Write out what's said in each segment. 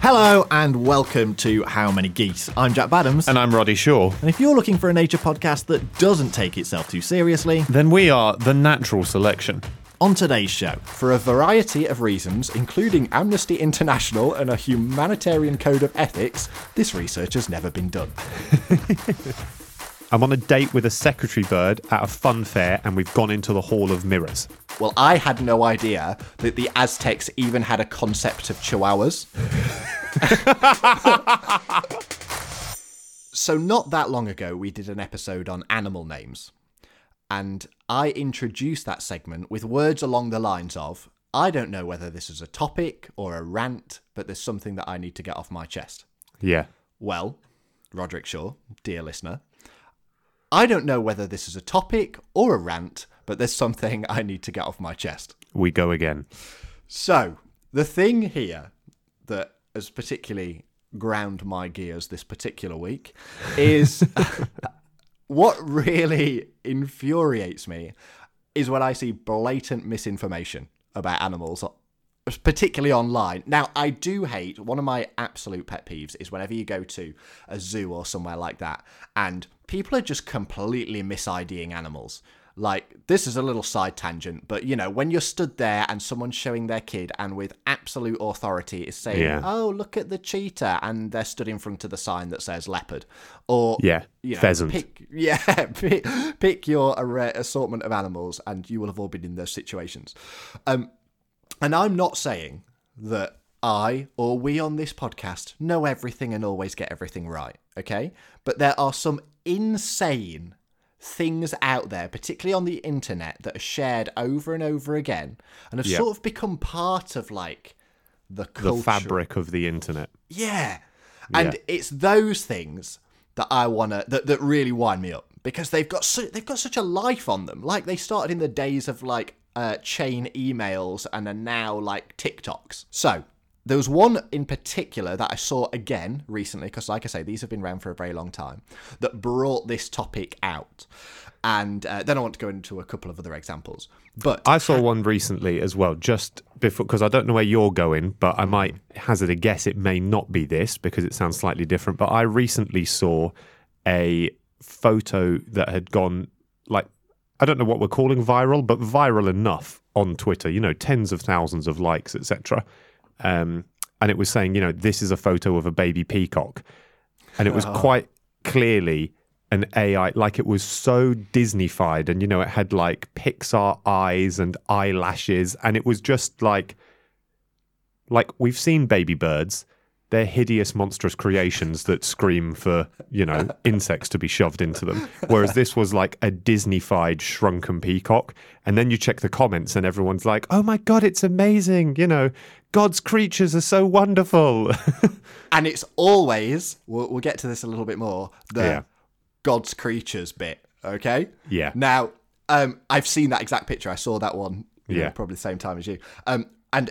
Hello and welcome to How Many Geese. I'm Jack Baddams. And I'm Roddy Shaw. And if you're looking for a nature podcast that doesn't take itself too seriously, Then we are the natural selection. on today's show, for a variety of reasons, including Amnesty International and a humanitarian code of ethics, this research has never been done. I'm on a date with a secretary bird at a fun fair, and we've gone into the Hall of Mirrors. Well, I had no idea that the Aztecs even had a concept of chihuahuas. so, not that long ago, we did an episode on animal names. And I introduced that segment with words along the lines of I don't know whether this is a topic or a rant, but there's something that I need to get off my chest. Yeah. Well, Roderick Shaw, dear listener, I don't know whether this is a topic or a rant, but there's something I need to get off my chest. We go again. So, the thing here that has particularly ground my gears this particular week is what really infuriates me is when I see blatant misinformation about animals, particularly online. Now, I do hate one of my absolute pet peeves is whenever you go to a zoo or somewhere like that and people are just completely misiding animals. Like, this is a little side tangent, but you know, when you're stood there and someone's showing their kid and with absolute authority is saying, Yeah. Oh, look at the cheetah, and they're stood in front of the sign that says leopard. Or, Yeah. you know, Pheasant. Pick, yeah, pick, pick your assortment of animals, and you will have all been in those situations. Um, and I'm not saying that I or we on this podcast know everything and always get everything right, okay? But there are some insane things out there, particularly on the internet, that are shared over and over again and have Yeah. sort of become part of like the The fabric of the internet. Yeah. And Yeah. it's those things that I wanna that, that really wind me up because they've got su- they've got such a life on them. Like they started in the days of like uh, chain emails and are now like TikToks. So there was one in particular that I saw again recently because, like I say, these have been around for a very long time that brought this topic out. And uh, then I want to go into a couple of other examples. But I saw one recently as well, just before, because I don't know where you're going, but I might hazard a guess it may not be this because it sounds slightly different. But I recently saw a photo that had gone like, I don't know what we're calling viral, but viral enough on Twitter, you know, tens of thousands of likes, etc. Um, and it was saying, you know, this is a photo of a baby peacock. And it was quite clearly an AI, like it was so Disneyfied, and you know, it had like Pixar eyes and eyelashes, and it was just like, like we've seen baby birds, they're hideous, monstrous creations that scream for you know insects to be shoved into them. Whereas this was like a Disneyfied shrunken peacock, and then you check the comments, and everyone's like, "Oh my god, it's amazing!" You know, God's creatures are so wonderful. and it's always we'll, we'll get to this a little bit more the Yeah. god's creatures bit okay Yeah. now um i've seen that exact picture i saw that one you know, Yeah. probably the same time as you um and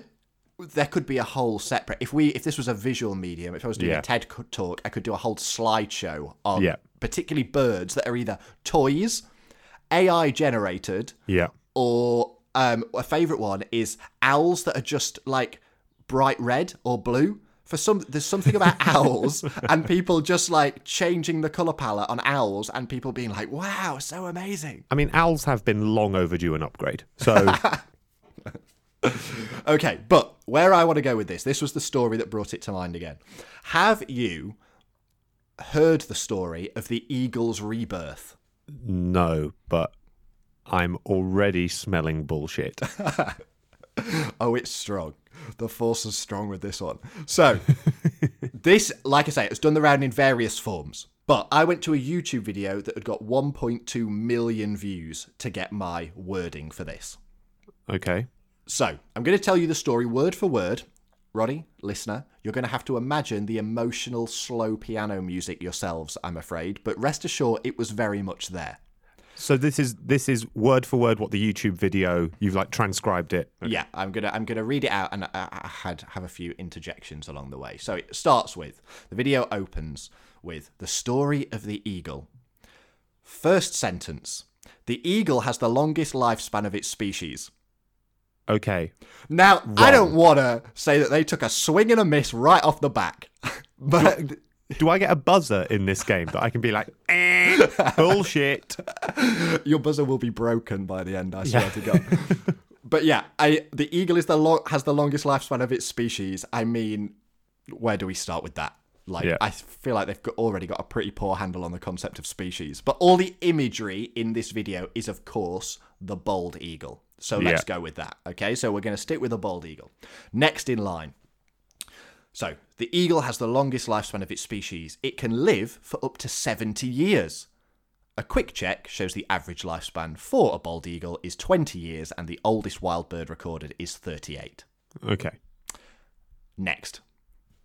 there could be a whole separate if we if this was a visual medium if i was doing Yeah. a ted talk i could do a whole slideshow of Yeah. particularly birds that are either toys ai generated yeah. or um, a favorite one is owls that are just like bright red or blue. For some, there's something about owls and people just like changing the color palette on owls and people being like, "Wow, so amazing." I mean, owls have been long overdue an upgrade. So Okay, but where I want to go with this, this was the story that brought it to mind again. Have you heard the story of the eagle's rebirth? no, but I'm already smelling bullshit. Oh, it's strong. The force is strong with this one. So, this, like I say, it's done the round in various forms. But I went to a YouTube video that had got 1.2 million views to get my wording for this. Okay. So, I'm going to tell you the story word for word. Roddy, listener, you're going to have to imagine the emotional, slow piano music yourselves, I'm afraid, but rest assured it was very much there. So this is this is word for word what the YouTube video you've like transcribed it. Yeah, I'm gonna I'm gonna read it out, and I, I had have a few interjections along the way. So it starts with the video opens with the story of the eagle. First sentence: The eagle has the longest lifespan of its species. Okay. Now, I don't want to say that they took a swing and a miss right off the back, but Do I get a buzzer in this game that I can be like, eh, bullshit? your buzzer will be broken by the end. I swear to God. but yeah, I the eagle is the lo- has the longest lifespan of its species. I mean, where do we start with that? Like, Yeah. I feel like they've got, already got a pretty poor handle on the concept of species. But all the imagery in this video is, of course, the bald eagle. So let's Yeah. go with that. Okay, so we're going to stick with the bald eagle. Next in line. So, the eagle has the longest lifespan of its species. It can live for up to 70 years. A quick check shows the average lifespan for a bald eagle is 20 years and the oldest wild bird recorded is 38. Okay. Next.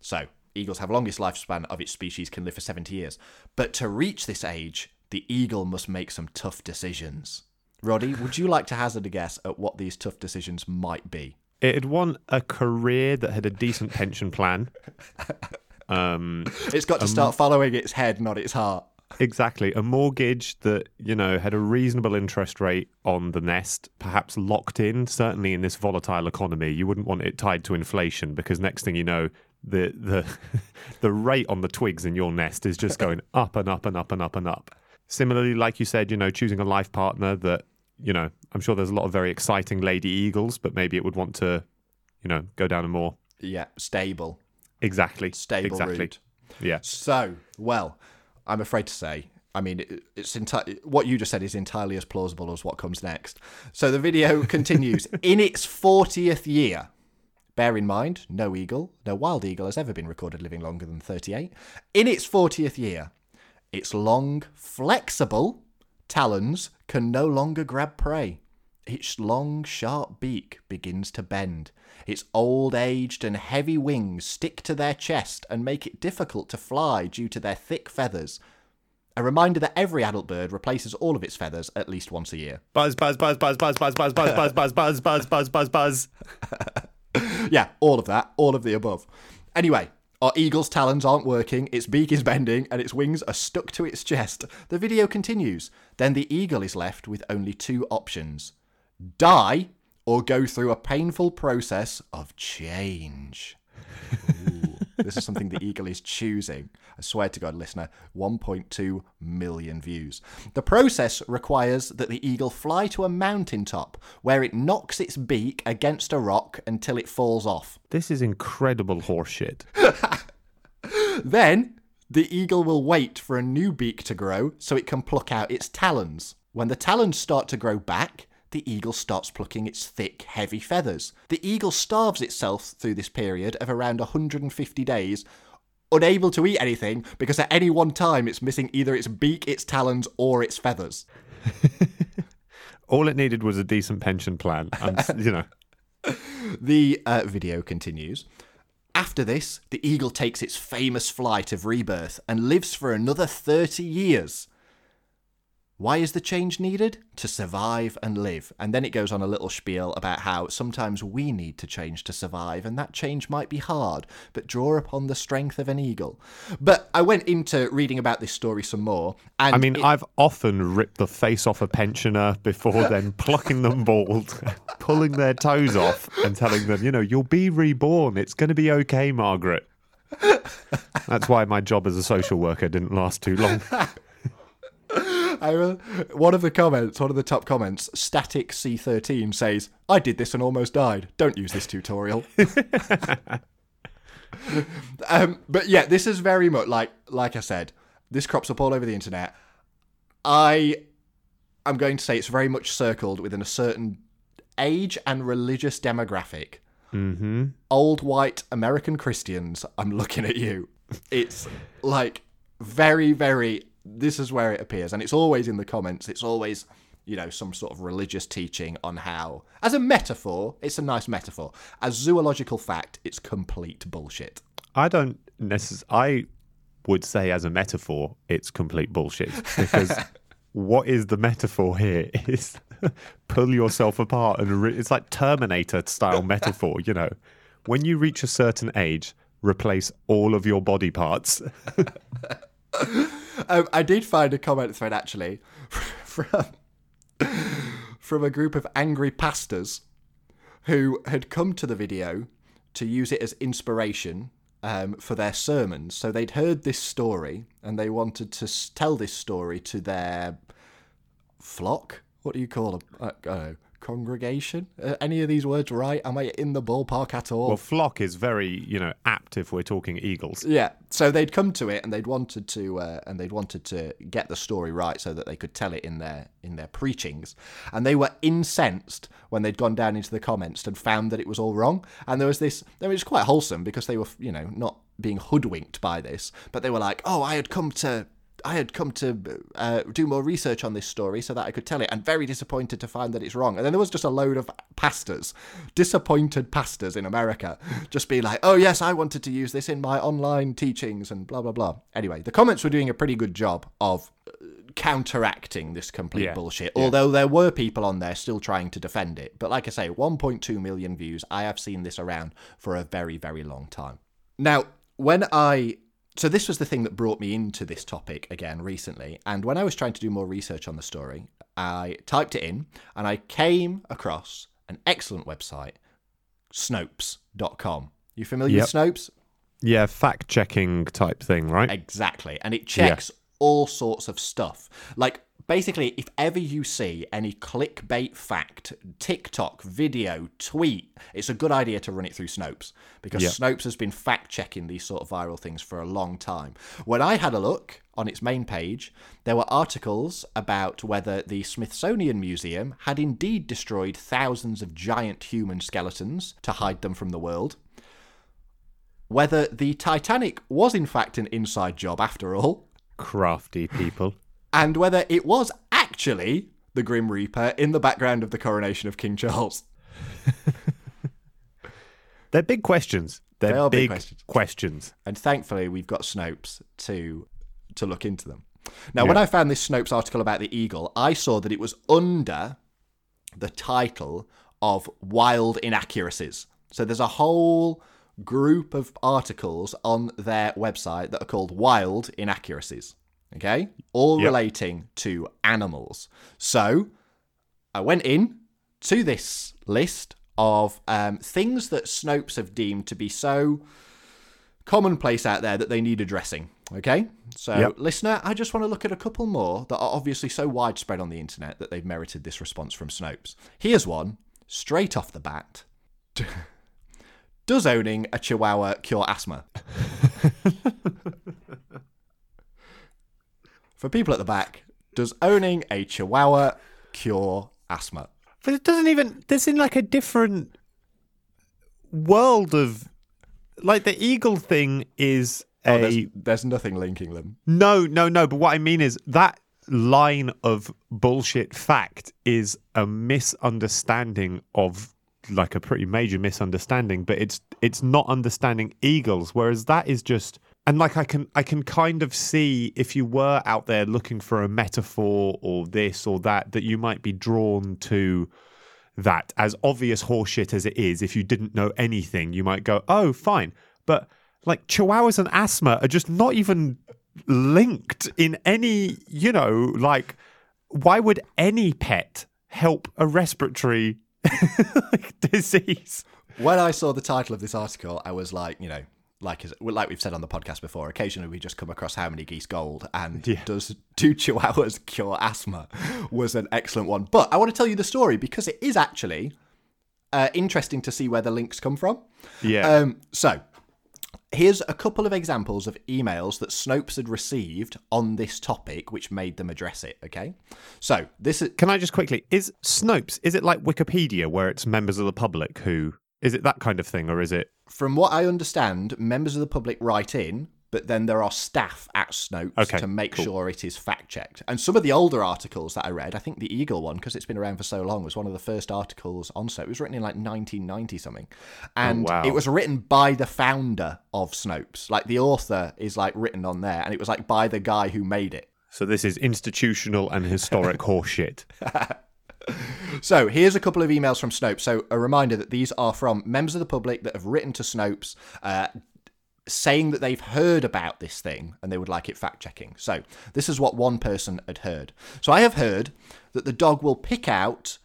So, eagles have longest lifespan of its species can live for 70 years. But to reach this age, the eagle must make some tough decisions. Roddy, would you like to hazard a guess at what these tough decisions might be? It had won a career that had a decent pension plan. Um, It's got to start following its head, not its heart. exactly. A mortgage that, you know, had a reasonable interest rate on the nest, perhaps locked in, certainly in this volatile economy. You wouldn't want it tied to inflation because next thing you know, the the the rate on the twigs in your nest is just going up and up and up and up and up. Similarly, like you said, you know, choosing a life partner that, you know, I'm sure there's a lot of very exciting lady eagles, but maybe it would want to, you know, go down a more Yeah, stable. exactly Stable exactly. route. Yeah. So, well, I'm afraid to say, I mean, it's enti- what you just said is entirely as plausible as what comes next. So the video continues. in its 40th year, bear in mind, no eagle, no wild eagle has ever been recorded living longer than 38. In its 40th year, its long, flexible talons can no longer grab prey. Its long, sharp beak begins to bend. Its old, aged, and heavy wings stick to their chest and make it difficult to fly due to their thick feathers. A reminder that every adult bird replaces all of its feathers at least once a year. Buzz, buzz, buzz, buzz, buzz, buzz, buzz, buzz, buzz, buzz, buzz, buzz, buzz, buzz, buzz. Yeah, all of that, all of the above. Anyway, our eagle's talons aren't working, its beak is bending, and its wings are stuck to its chest. The video continues. Then the eagle is left with only two options die or go through a painful process of change. This is something the eagle is choosing. I swear to God, listener, 1.2 million views. The process requires that the eagle fly to a mountaintop where it knocks its beak against a rock until it falls off. This is incredible horseshit. Then the eagle will wait for a new beak to grow so it can pluck out its talons. When the talons start to grow back, the eagle starts plucking its thick, heavy feathers. The eagle starves itself through this period of around 150 days, unable to eat anything because at any one time it's missing either its beak, its talons, or its feathers. All it needed was a decent pension plan. And, you know, The uh, video continues. After this, the eagle takes its famous flight of rebirth and lives for another 30 years. Why is the change needed? To survive and live. And then it goes on a little spiel about how sometimes we need to change to survive, and that change might be hard, but draw upon the strength of an eagle. But I went into reading about this story some more, and I mean, it- I've often ripped the face off a pensioner before then plucking them bald, pulling their toes off, and telling them, you know, you'll be reborn. It's going to be okay, Margaret. That's why my job as a social worker didn't last too long. I, one of the comments, one of the top comments, Static C13 says, "I did this and almost died. Don't use this tutorial." um, but yeah, this is very much like, like I said, this crops up all over the internet. I, I'm going to say it's very much circled within a certain age and religious demographic. hmm Old white American Christians, I'm looking at you. It's like very, very. This is where it appears, and it's always in the comments. It's always, you know, some sort of religious teaching on how, as a metaphor, it's a nice metaphor. As zoological fact, it's complete bullshit. I don't necessarily. I would say, as a metaphor, it's complete bullshit because what is the metaphor here is pull yourself apart and re- it's like Terminator style metaphor. You know, when you reach a certain age, replace all of your body parts. Um, I did find a comment thread actually from from a group of angry pastors who had come to the video to use it as inspiration um, for their sermons. So they'd heard this story and they wanted to tell this story to their flock. What do you call them? I don't know. Congregation? Uh, any of these words right? Am I in the ballpark at all? Well, flock is very, you know, apt if we're talking eagles. Yeah, so they'd come to it and they'd wanted to uh, and they'd wanted to get the story right so that they could tell it in their in their preachings, and they were incensed when they'd gone down into the comments and found that it was all wrong. And there was this, it was quite wholesome because they were you know not being hoodwinked by this, but they were like, oh, I had come to. I had come to uh, do more research on this story so that I could tell it, and very disappointed to find that it's wrong. And then there was just a load of pastors, disappointed pastors in America, just being like, "Oh yes, I wanted to use this in my online teachings," and blah blah blah. Anyway, the comments were doing a pretty good job of uh, counteracting this complete Yeah. bullshit. Although there were people on there still trying to defend it. But like I say, 1.2 million views. I have seen this around for a very very long time. Now, when I so this was the thing that brought me into this topic again recently and when i was trying to do more research on the story i typed it in and i came across an excellent website snopes.com you familiar with snopes? Yeah, fact checking type thing, right? exactly and it checks all sorts of stuff. Like basically if ever you see any clickbait fact tiktok video tweet it's a good idea to run it through snopes because snopes has been fact checking these sort of viral things for a long time. When i had a look on its main page there were articles about whether the smithsonian museum had indeed destroyed thousands of giant human skeletons to hide them from the world. Whether the titanic was in fact an inside job after all. Crafty people. And whether it was actually the Grim Reaper in the background of the coronation of King Charles. They're big questions. They're They are big big, questions. questions. And thankfully, we've got Snopes to to look into them. Now, when I found this Snopes article about the eagle, I saw that it was under the title of Wild Inaccuracies. So there's a whole group of articles on their website that are called Wild Inaccuracies. Okay? All Yep. relating to animals. So I went in to this list of um, things that Snopes have deemed to be so commonplace out there that they need addressing. Okay? So, Yep. listener, I just want to look at a couple more that are obviously so widespread on the internet that they've merited this response from Snopes. Here's one, straight off the bat. Does owning a chihuahua cure asthma? For people at the back, does owning a chihuahua cure asthma? But it doesn't even. There's in like a different world of. Like the eagle thing is Oh, a. there's, there's nothing linking them. No, no, no. But what I mean is that line of bullshit fact is a misunderstanding of like a pretty major misunderstanding. But it's it's not understanding eagles, whereas that is just and like I can I can kind of see if you were out there looking for a metaphor or this or that that you might be drawn to that as obvious horseshit as it is. If you didn't know anything you might go oh fine. But like chihuahuas and asthma are just not even linked in any you know like why would any pet help a respiratory disease? When I saw the title of this article, I was like, you know, like like we've said on the podcast before, occasionally we just come across how many geese gold, and Yeah. does do chihuahuas cure asthma was an excellent one. But I want to tell you the story because it is actually uh, interesting to see where the links come from. yeah Um, so, here's a couple of examples of emails that Snopes had received on this topic, which made them address it. Okay, so this is can i just quickly is snopes is it like wikipedia where it's members of the public who is it that kind of thing or is it from what I understand, members of the public write in, but then there are staff at Snopes Okay, to make cool. sure it is fact checked. And some of the older articles that I read, I think the Eagle one, because it's been around for so long, was one of the first articles on Snopes. It was written in like 1990 something. Oh, and wow. it was written by the founder of Snopes. Like the author is like written on there, and it was like by the guy who made it. so this is institutional and historic horseshit So here's a couple of emails from Snopes. So a reminder that these are from members of the public that have written to Snopes. Uh, saying that they've heard about this thing and they would like it fact checking. So, this is what one person had heard. So, I have heard that the dog will pick out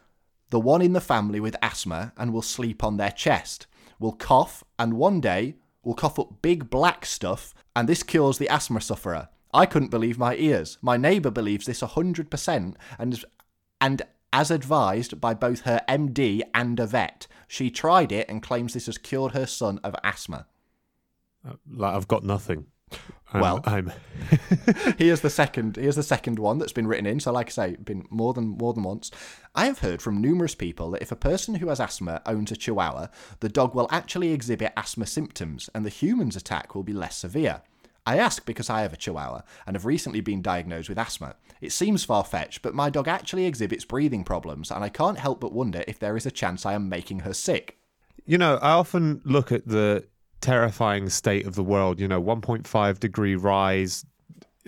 the one in the family with asthma and will sleep on their chest, will cough, and one day will cough up big black stuff, and this cures the asthma sufferer. I couldn't believe my ears. My neighbour believes this 100% and, and as advised by both her MD and a vet. She tried it and claims this has cured her son of asthma. Uh, like I've got nothing. I'm, Well- I'm Here's the second. Here's the second one that's been written in. So, like I say, been more than more than once. I have heard from numerous people that if a person who has asthma owns a Chihuahua, the dog will actually exhibit asthma symptoms, and the human's attack will be less severe. I ask because I have a Chihuahua and have recently been diagnosed with asthma. It seems far fetched, but my dog actually exhibits breathing problems, and I can't help but wonder if there is a chance I am making her sick. You know, I often look at the terrifying state of the world, you know, 1.5 degree rise,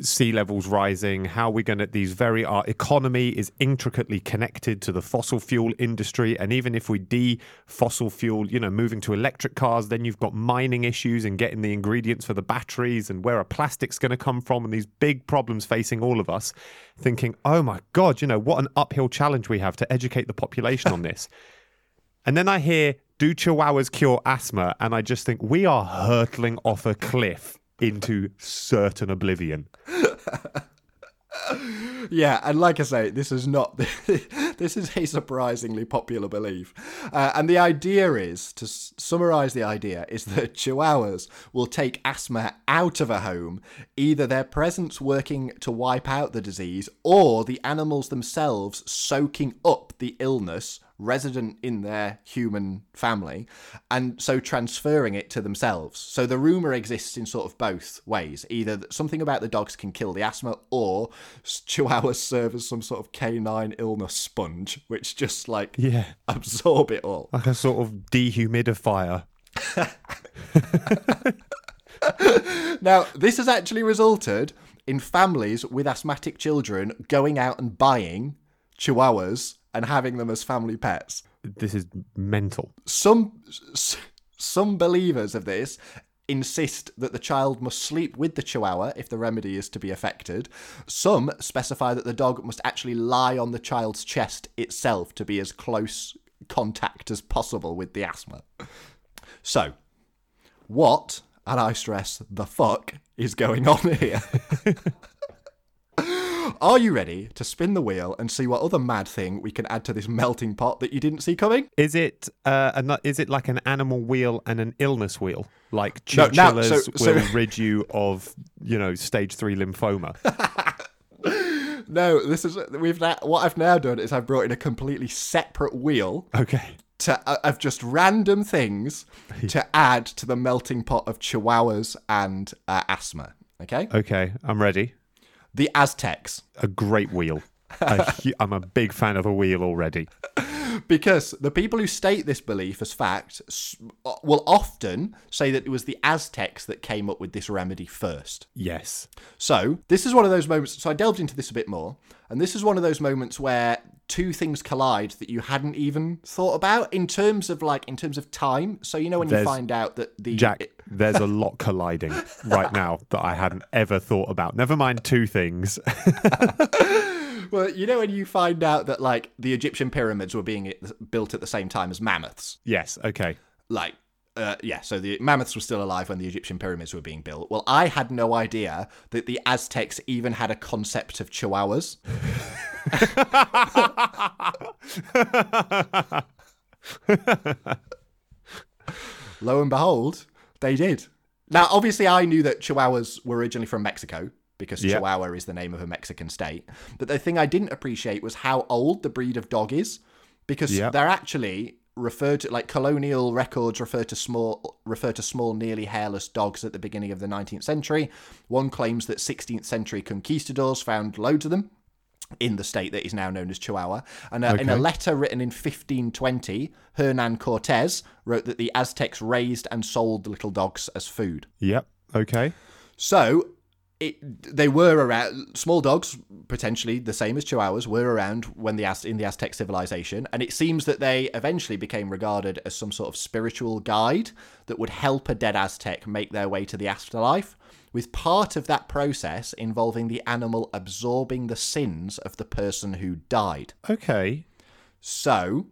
sea levels rising, how we're going to, these very, our economy is intricately connected to the fossil fuel industry. And even if we de fossil fuel, you know, moving to electric cars, then you've got mining issues and getting the ingredients for the batteries and where are plastics going to come from and these big problems facing all of us. Thinking, oh my God, you know, what an uphill challenge we have to educate the population on this. And then I hear, do chihuahuas cure asthma? And I just think we are hurtling off a cliff into certain oblivion. Yeah, and like I say, this is not this is a surprisingly popular belief, uh, and the idea is to s- summarize the idea is that Chihuahuas will take asthma out of a home, either their presence working to wipe out the disease, or the animals themselves soaking up the illness resident in their human family and so transferring it to themselves. So the rumor exists in sort of both ways. Either that something about the dogs can kill the asthma or chihuahuas serve as some sort of canine illness sponge which just like Yeah. absorb it all. Like a sort of dehumidifier. Now, this has actually resulted in families with asthmatic children going out and buying chihuahuas and having them as family pets. This is mental. some some believers of this insist that the child must sleep with the chihuahua if the remedy is to be affected. Some specify that the dog must actually lie on the child's chest itself to be as close contact as possible with the asthma. So, what, and I stress the fuck, is going on here? Are you ready to spin the wheel and see what other mad thing we can add to this melting pot that you didn't see coming? Is it uh, an, is it like an animal wheel and an illness wheel? Like No, now- so- so- will rid you of, you know, stage three lymphoma. No, this is we've now, what I've now done is I've brought in a completely separate wheel Okay. to uh, of just random things to add to the melting pot of chihuahuas and uh, asthma. Okay, Okay. I'm ready. The Aztecs, A great wheel. Hu- I'm a big fan of a wheel already. Because the people who state this belief as fact uh, will often say that it was the Aztecs that came up with this remedy first. Yes. So, this is one of those moments. So, I delved into this a bit more, and this is one of those moments where two things collide that you hadn't even thought about in terms of like in terms of time. So, you know when you find out that the Jack, there's a lot colliding right now that I hadn't ever thought about. Never mind two things. well, you know when you find out that like the Egyptian pyramids were being built at the same time as mammoths. yes. Okay. Like uh, yeah, so the mammoths were still alive when the Egyptian pyramids were being built. Well, I had no idea that the Aztecs even had a concept of chihuahuas. Lo and behold, they did. Now, obviously, I knew that chihuahuas were originally from Mexico because Yeah. Chihuahua is the name of a Mexican state. But the thing I didn't appreciate was how old the breed of dog is because Yeah. they're actually referred to like colonial records refer to small refer to small nearly hairless dogs at the beginning of the 19th century one claims that 16th century conquistadors found loads of them in the state that is now known as Chihuahua. And uh, in a letter written in 1520, Hernan Cortez wrote that the Aztecs raised and sold the little dogs as food. Yep. Okay. So it, they were around. Small dogs, potentially the same as Chihuahuas, were around when the Az- in the Aztec civilization, and it seems that they eventually became regarded as some sort of spiritual guide that would help a dead Aztec make their way to the afterlife. With part of that process involving the animal absorbing the sins of the person who died. Okay. So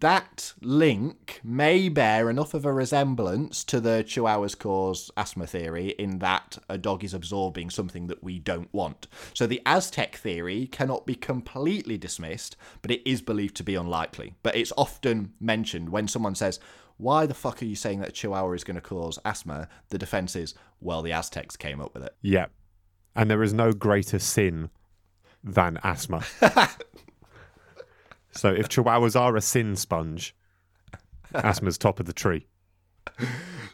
that link may bear enough of a resemblance to the chihuahuas cause asthma theory in that a dog is absorbing something that we don't want. So the Aztec theory cannot be completely dismissed, but it is believed to be unlikely. But it's often mentioned when someone says, why the fuck are you saying that a chihuahua is going to cause asthma? The defense is, well, the Aztecs came up with it. Yeah. And there is no greater sin than asthma. so if chihuahuas are a sin sponge, asthma's top of the tree.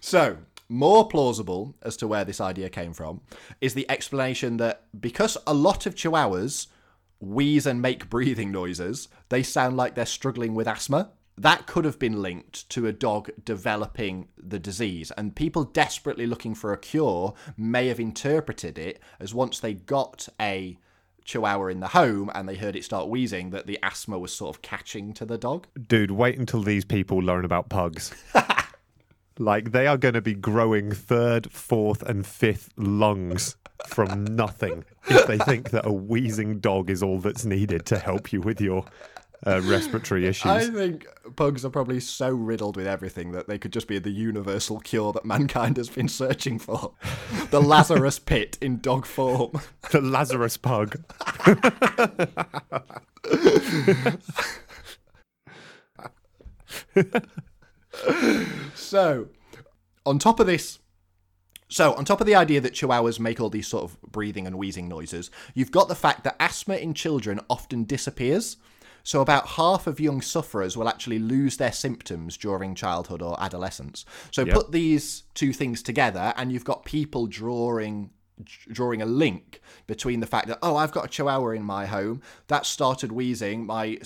So, more plausible as to where this idea came from is the explanation that because a lot of chihuahuas wheeze and make breathing noises, they sound like they're struggling with asthma. That could have been linked to a dog developing the disease, and people desperately looking for a cure may have interpreted it as once they got a chihuahua in the home and they heard it start wheezing, that the asthma was sort of catching to the dog. Dude, wait until these people learn about pugs. like, they are going to be growing third, fourth, and fifth lungs from nothing if they think that a wheezing dog is all that's needed to help you with your uh, respiratory issues. I think pugs are probably so riddled with everything that they could just be the universal cure that mankind has been searching for. The Lazarus pit in dog form. the Lazarus pug. So, on top of this, so on top of the idea that chihuahuas make all these sort of breathing and wheezing noises, you've got the fact that asthma in children often disappears. So about half of young sufferers will actually lose their symptoms during childhood or adolescence. So Yep. put these two things together, and you've got people drawing drawing a link between the fact that oh i've got a chihuahua in my home. That started wheezing. My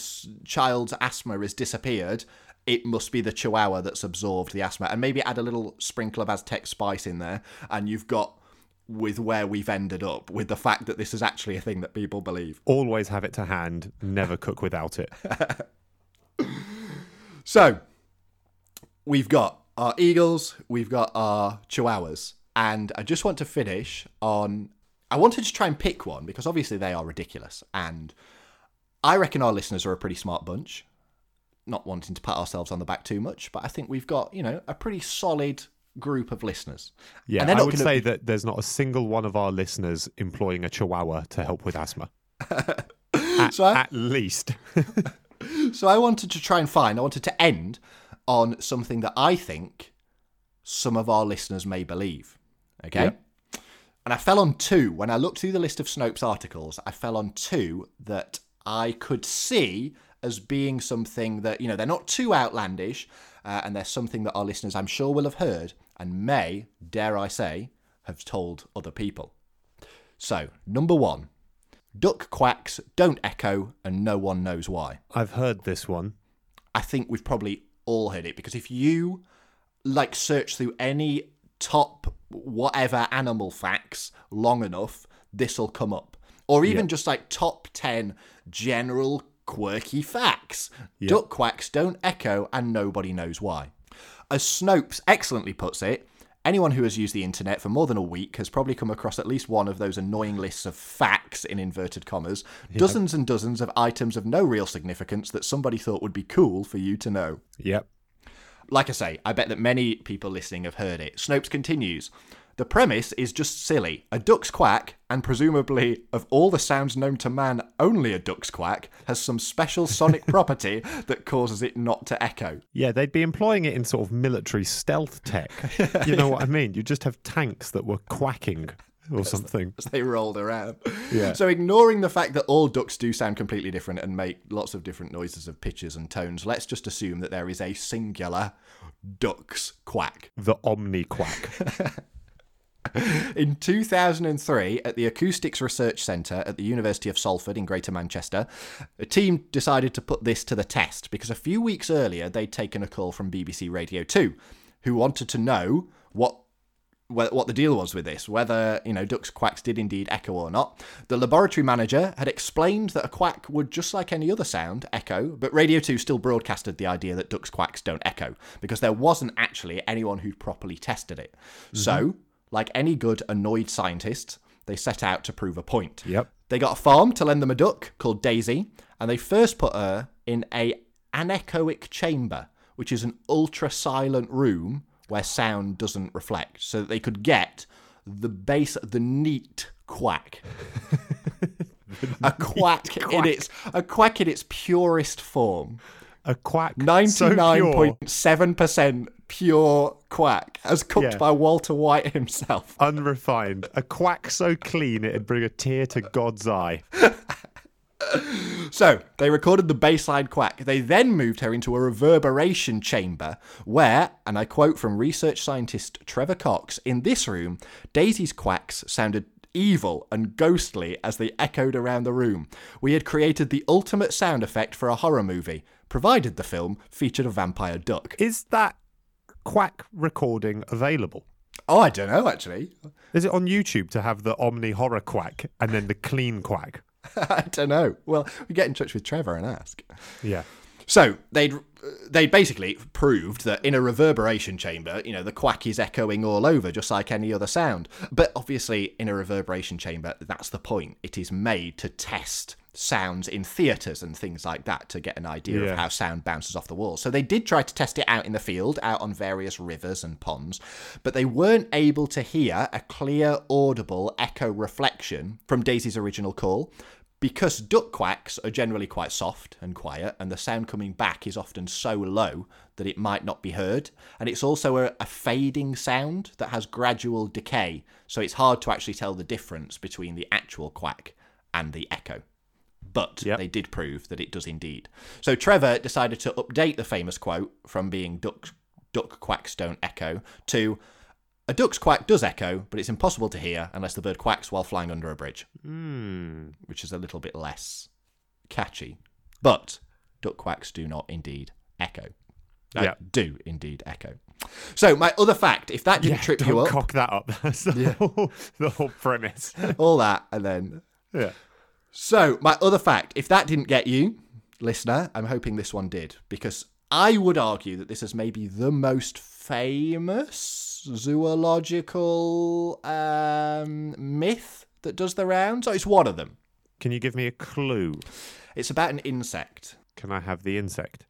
child's asthma has disappeared. It must be the chihuahua that's absorbed the asthma. And maybe add a little sprinkle of aztec spice in there. And you've got with where we've ended up with the fact that this is actually a thing that people believe Always have it to hand, never cook without it. So, we've got our eagles, we've got our chihuahuas, and I just want to finish on. I wanted to try and pick one because obviously they are ridiculous, and I reckon our listeners are a pretty smart bunch. Not wanting to pat ourselves on the back too much, but I think we've got you know a pretty solid group of listeners. Yeah, And I would gonna say that there's not a single one of our listeners employing a chihuahua to help with asthma. at, So I- at least. So I wanted to try and find, I wanted to end on something that I think some of our listeners may believe. Okay? Yeah. And I fell on two. When I looked through the list of Snopes articles, I fell on two that I could see as being something that, you know, they're not too outlandish, uh, and they're something that our listeners, I'm sure, will have heard and may, dare I say, have told other people. So, number one duck quacks don't echo, and no one knows why. I've heard this one. I think we've probably all heard it because if you like search through any top whatever animal facts long enough, this'll come up. Or even just like top 10 general quirky facts. Duck quacks don't echo and nobody knows why. As Snopes excellently puts it, anyone who has used the internet for more than a week has probably come across at least one of those annoying lists of facts in inverted commas, dozens and dozens of items of no real significance that somebody thought would be cool for you to know. Yep. Like I say, I bet that many people listening have heard it. Snopes continues. The premise is just silly. A duck's quack, and presumably of all the sounds known to man, only a duck's quack, has some special sonic property that causes it not to echo. Yeah, they'd be employing it in sort of military stealth tech. you know what I mean? You just have tanks that were quacking or something. as they rolled around. Yeah. So ignoring the fact that all ducks do sound completely different and make lots of different noises of pitches and tones, let's just assume that there is a singular duck's quack. The omni quack. In 2003, at the Acoustics Research Centre at the University of Salford in Greater Manchester, a team decided to put this to the test because a few weeks earlier they'd taken a call from BBC Radio 2, who wanted to know what what the deal was with this, whether you know ducks' quacks did indeed echo or not. The laboratory manager had explained that a quack would, just like any other sound, echo, but Radio 2 still broadcasted the idea that ducks' quacks don't echo because there wasn't actually anyone who'd properly tested it. So, mm-hmm. Like any good annoyed scientist, they set out to prove a point. Yep. They got a farm to lend them a duck called Daisy, and they first put her in a anechoic chamber, which is an ultra silent room where sound doesn't reflect, so that they could get the base, the neat quack. a quack, in its a quack in its purest form. A quack. Ninety nine point seven percent pure quack, as cooked Yeah. by Walter White himself. Unrefined. A quack so clean it'd bring a tear to God's eye. So they recorded the baseline quack. They then moved her into a reverberation chamber where, and I quote from research scientist Trevor Cox, in this room, Daisy's quacks sounded evil and ghostly as they echoed around the room. We had created the ultimate sound effect for a horror movie, provided the film featured a vampire duck. Is that quack recording available? Oh, I don't know actually. Is it on YouTube to have the Omni horror quack and then the clean quack? I don't know. Well, we get in touch with Trevor and ask. Yeah. So they'd they basically proved that in a reverberation chamber, you know, the quack is echoing all over, just like any other sound. But obviously, in a reverberation chamber, that's the point. It is made to test sounds in theatres and things like that to get an idea Yeah. of how sound bounces off the walls. So they did try to test it out in the field, out on various rivers and ponds, but they weren't able to hear a clear, audible echo reflection from Daisy's original call because duck quacks are generally quite soft and quiet, and the sound coming back is often so low that it might not be heard. And it's also a, a fading sound that has gradual decay, so it's hard to actually tell the difference between the actual quack and the echo. But Yep. they did prove that it does indeed. So Trevor decided to update the famous quote from being duck, duck quacks don't echo to a duck's quack does echo, but it's impossible to hear unless the bird quacks while flying under a bridge Hmm. which is a little bit less catchy. But duck quacks do not indeed echo. Uh, Yeah. Do indeed echo. So, my other fact, if that didn't trip Don't you up, cock that up. That's the, whole, the whole premise. all that, and then. Yeah. So, my other fact, if that didn't get you, listener, I'm hoping this one did, because I would argue that this is maybe the most famous zoological um, myth that does the rounds. Oh, it's one of them. Can you give me a clue? It's about an insect. Can I have the insect?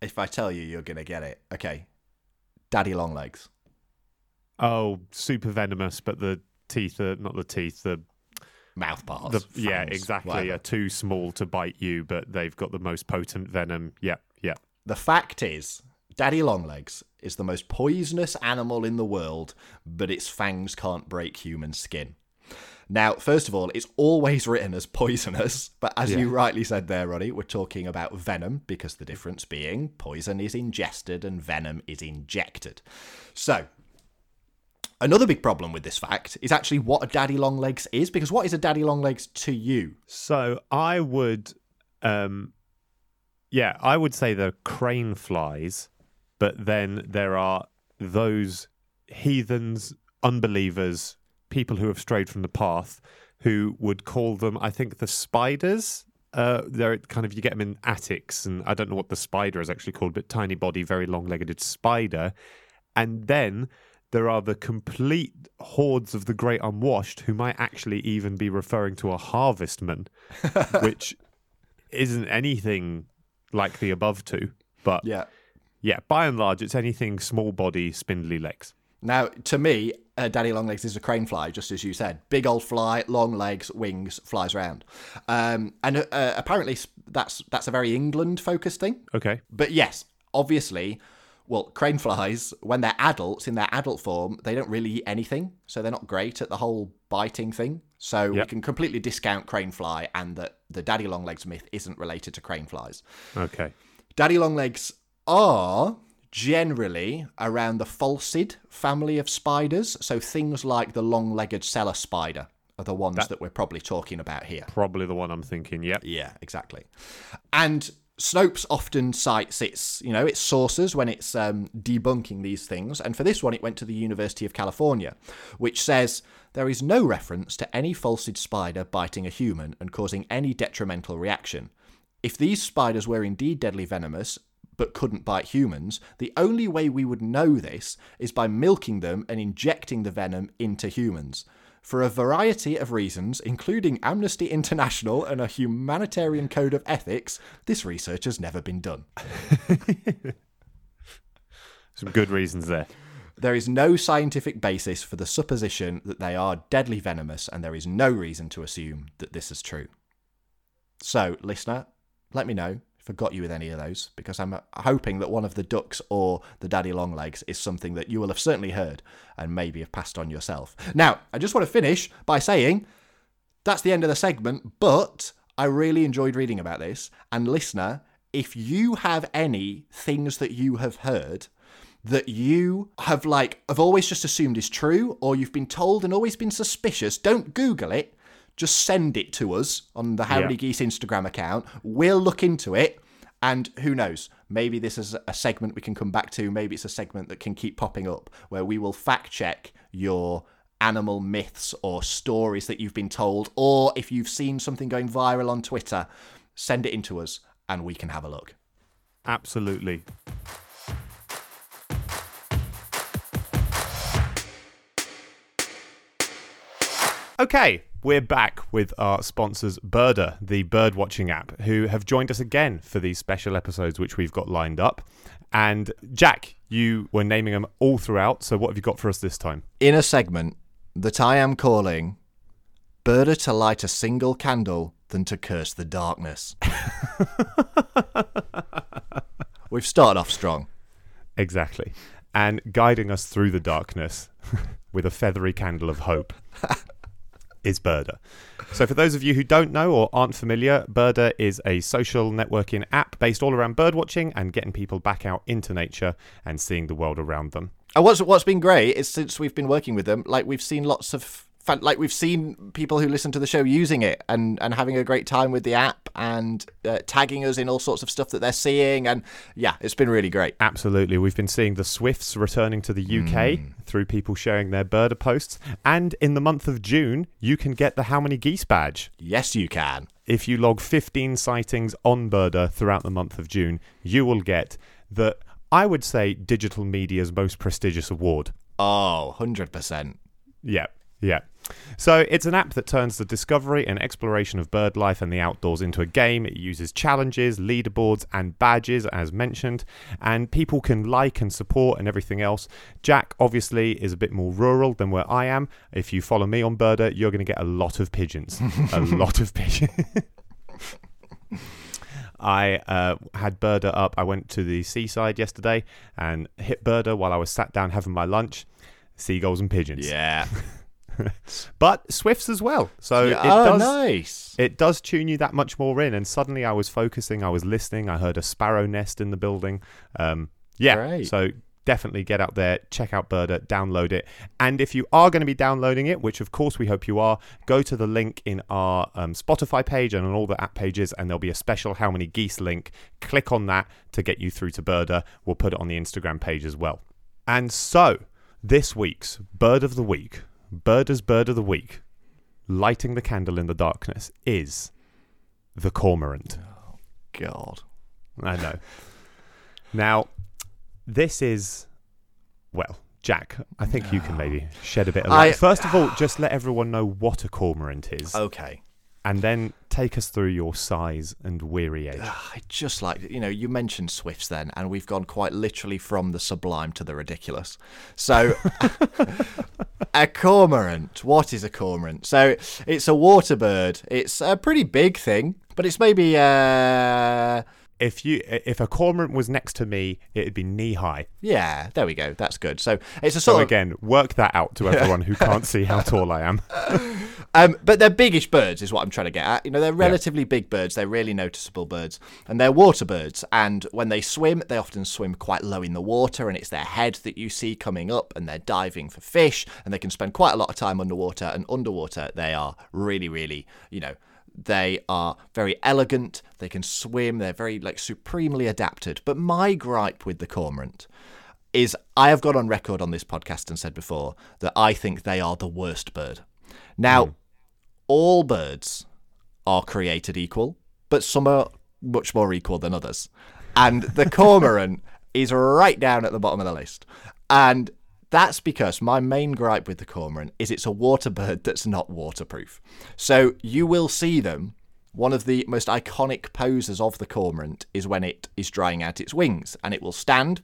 If I tell you, you're going to get it. Okay. Daddy Longlegs. Oh, super venomous, but the teeth are not the teeth. The, Mouth parts. the yeah, exactly. whatever. Are too small to bite you, but they've got the most potent venom. Yep, yep. The fact is, Daddy Longlegs is the most poisonous animal in the world, but its fangs can't break human skin. Now, first of all, it's always written as poisonous, but as you rightly said there, Roddy, we're talking about venom because the difference being poison is ingested and venom is injected. So, another big problem with this fact is actually what a daddy longlegs is, because what is a daddy longlegs to you? So I would, um, yeah, I would say they're crane flies, but then there are those heathens, unbelievers, people who have strayed from the path, who would call them, I think, the spiders. Uh, they're kind of you get them in attics, and I don't know what the spider is actually called, but tiny body, very long-legged spider. And then there are the complete hordes of the great unwashed who might actually even be referring to a harvestman, which isn't anything like the above two. But Yeah. yeah, by and large, it's anything small body, spindly legs. Now, to me, uh, daddy longlegs is a crane fly, just as you said. Big old fly, long legs, wings, flies around. Um, and uh, apparently, that's that's a very England-focused thing. Okay. But yes, obviously, well, crane flies, when they're adults, in their adult form, they don't really eat anything. So they're not great at the whole biting thing. So we can completely discount crane fly and that the daddy longlegs myth isn't related to crane flies. Okay. Daddy longlegs are generally around the pholcid family of spiders. So things like the long-legged cellar spider are the ones that, we're probably talking about here. Probably the one I'm thinking. yeah. Yeah, exactly. And Snopes often cites its, you know, its sources when it's um, debunking these things. And for this one, it went to the University of California, which says there is no reference to any pholcid spider biting a human and causing any detrimental reaction. If these spiders were indeed deadly venomous but couldn't bite humans, the only way we would know this is by milking them and injecting the venom into humans. For a variety of reasons, including Amnesty International and a humanitarian code of ethics, this research has never been done. Some good reasons there. There is no scientific basis for the supposition that they are deadly venomous, and there is no reason to assume that this is true. So, listener, let me know if I got you with any of those, because I'm hoping that one of the ducks or the daddy longlegs is something that you will have certainly heard and maybe have passed on yourself. Now, I just want to finish by saying that's the end of the segment, but I really enjoyed reading about this. And, listener, if you have any things that you have heard that you have like have always just assumed is true or you've been told and always been suspicious don't google it just send it to us on the how many Yeah. geese instagram account we'll look into it and who knows maybe this is a segment we can come back to maybe it's a segment that can keep popping up where we will fact check your animal myths or stories that you've been told or if you've seen something going viral on twitter send it in to us and we can have a look Absolutely. Okay, we're back with our sponsors, Birda, the bird watching app, who have joined us again for these special episodes which we've got lined up. And Jack, you were naming them all throughout, so what have you got for us this time? in a segment that I am calling Birda to light a single candle than to curse the darkness. We've started off strong. Exactly. And guiding us through the darkness with a feathery candle of hope is Birda. So, for those of you who don't know or aren't familiar, Birda is a social networking app based all around birdwatching and getting people back out into nature and seeing the world around them. And what's what's been great is since we've been working with them, like we've seen lots of fan, like we've seen people who listen to the show using it and and having a great time with the app and uh, tagging us in all sorts of stuff that they're seeing and yeah, it's been really great. Absolutely. We've been seeing the Swifts returning to the UK through people sharing their Birda posts. And in the month of June, you can get the How Many Geese badge. Yes, you can. if you log 15 sightings on Birda throughout the month of June, you will get the, I would say, digital media's most prestigious award. Oh, 100%. Yeah, yeah. So it's an app that turns the discovery and exploration of bird life and the outdoors into a game. It uses challenges, leaderboards, and badges, as mentioned, and people can like and support and everything else. Jack obviously is a bit more rural than where I am. If you follow me on Birda, you're going to get a lot of pigeons, a lot of pigeons. I uh, had Birda up. I went to the seaside yesterday and hit Birda while I was sat down having my lunch. Seagulls and pigeons Yeah. but Swifts as well. So Yeah, it oh, does nice. it does tune you that much more in. And suddenly I was focusing, I was listening, I heard a sparrow nest in the building. Um, yeah, Great. so definitely get out there, check out Birda, download it, and if you are going to be downloading it, which of course we hope you are, go to the link in our um, Spotify page and on all the app pages, and there'll be a special How Many Geese link. Click on that to get you through to Birda. We'll put it on the Instagram page as well. And so this week's Bird of the Week, Birda's Bird of the Week, lighting the candle in the darkness is the cormorant. Oh, God. I know. now, this is well, Jack. I think you can maybe shed a bit of light. I- First of all, just let everyone know what a cormorant is, Okay. And then take us through your size and weary age. I just like you know you mentioned Swifts then, and we've gone quite literally from the sublime to the ridiculous. So, a cormorant. What is a cormorant? So it's a water bird. It's a pretty big thing, but it's maybe uh If you, if a cormorant was next to me, it'd be knee high. yeah. There we go. That's good. So it's a So sort of again, work that out to everyone who can't see how tall I am. Um, but they're biggish birds, is what I'm trying to get at. You know, they're relatively big birds. They're really noticeable birds, and they're water birds. And when they swim, they often swim quite low in the water, and it's their head that you see coming up, and they're diving for fish, and they can spend quite a lot of time underwater. And underwater, they are really, really, you know. They are very elegant. They can swim. They're very like supremely adapted. But my gripe with the cormorant is I have got on record on this podcast and said before that I think they are the worst bird. Now, hmm. all birds are created equal, but some are much more equal than others. And the cormorant is right down at the bottom of the list. And That's because my main gripe with the cormorant is it's a water bird that's not waterproof. So you will see them. One of the most iconic poses of the cormorant is when it is drying out its wings, and it will stand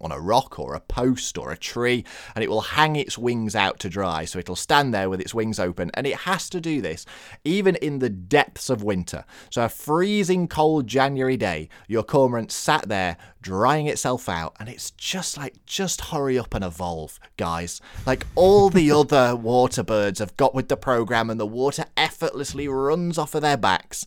on a rock or a post or a tree and it will hang its wings out to dry. So it'll stand there with its wings open and it has to do this even in the depths of winter. So a freezing cold January day, your cormorant sat there drying itself out and it's just like just hurry up and evolve guys like all the other water birds have got with the program and the water effortlessly runs off of their backs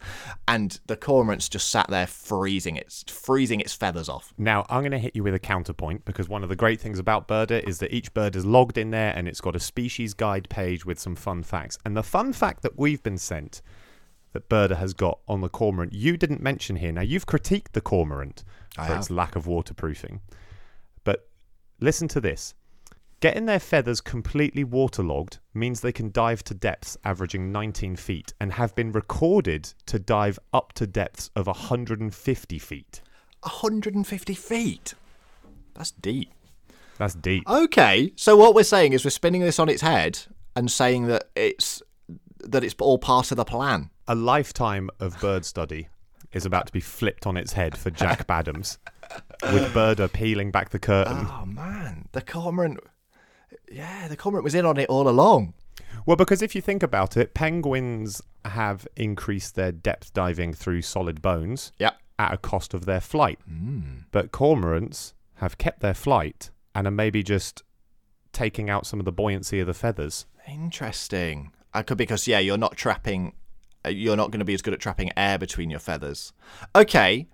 and the cormorant's just sat there freezing its freezing its feathers off Now, I'm going to hit you with a counterpoint because one of the great things about Birda is that each bird is logged in there and it's got a species guide page with some fun facts. And the fun fact that we've been sent that Birda has got on the cormorant, you didn't mention here. Now, you've critiqued the cormorant I for ah. its lack of waterproofing. But listen to this. Getting their feathers completely waterlogged means they can dive to depths averaging 19 feet and have been recorded to dive up to depths of 150 feet. 150 feet that's deep That's deep. Okay, so what we're saying is we're spinning this on its head and saying that it's that it's all part of the plan. A lifetime of bird study is about to be flipped on its head for Jack Baddams, with Birda peeling back the curtain. Oh man, the cormorant. Yeah, the cormorant was in on it all along. Well, because if you think about it, penguins have increased their depth diving through solid bones Yep. at a cost of their flight. Hmm. But cormorants have kept their flight and are maybe just taking out some of the buoyancy of the feathers. Interesting. I could because yeah, you're not trapping. Uh, You're not going to be as good at trapping air between your feathers. Okay,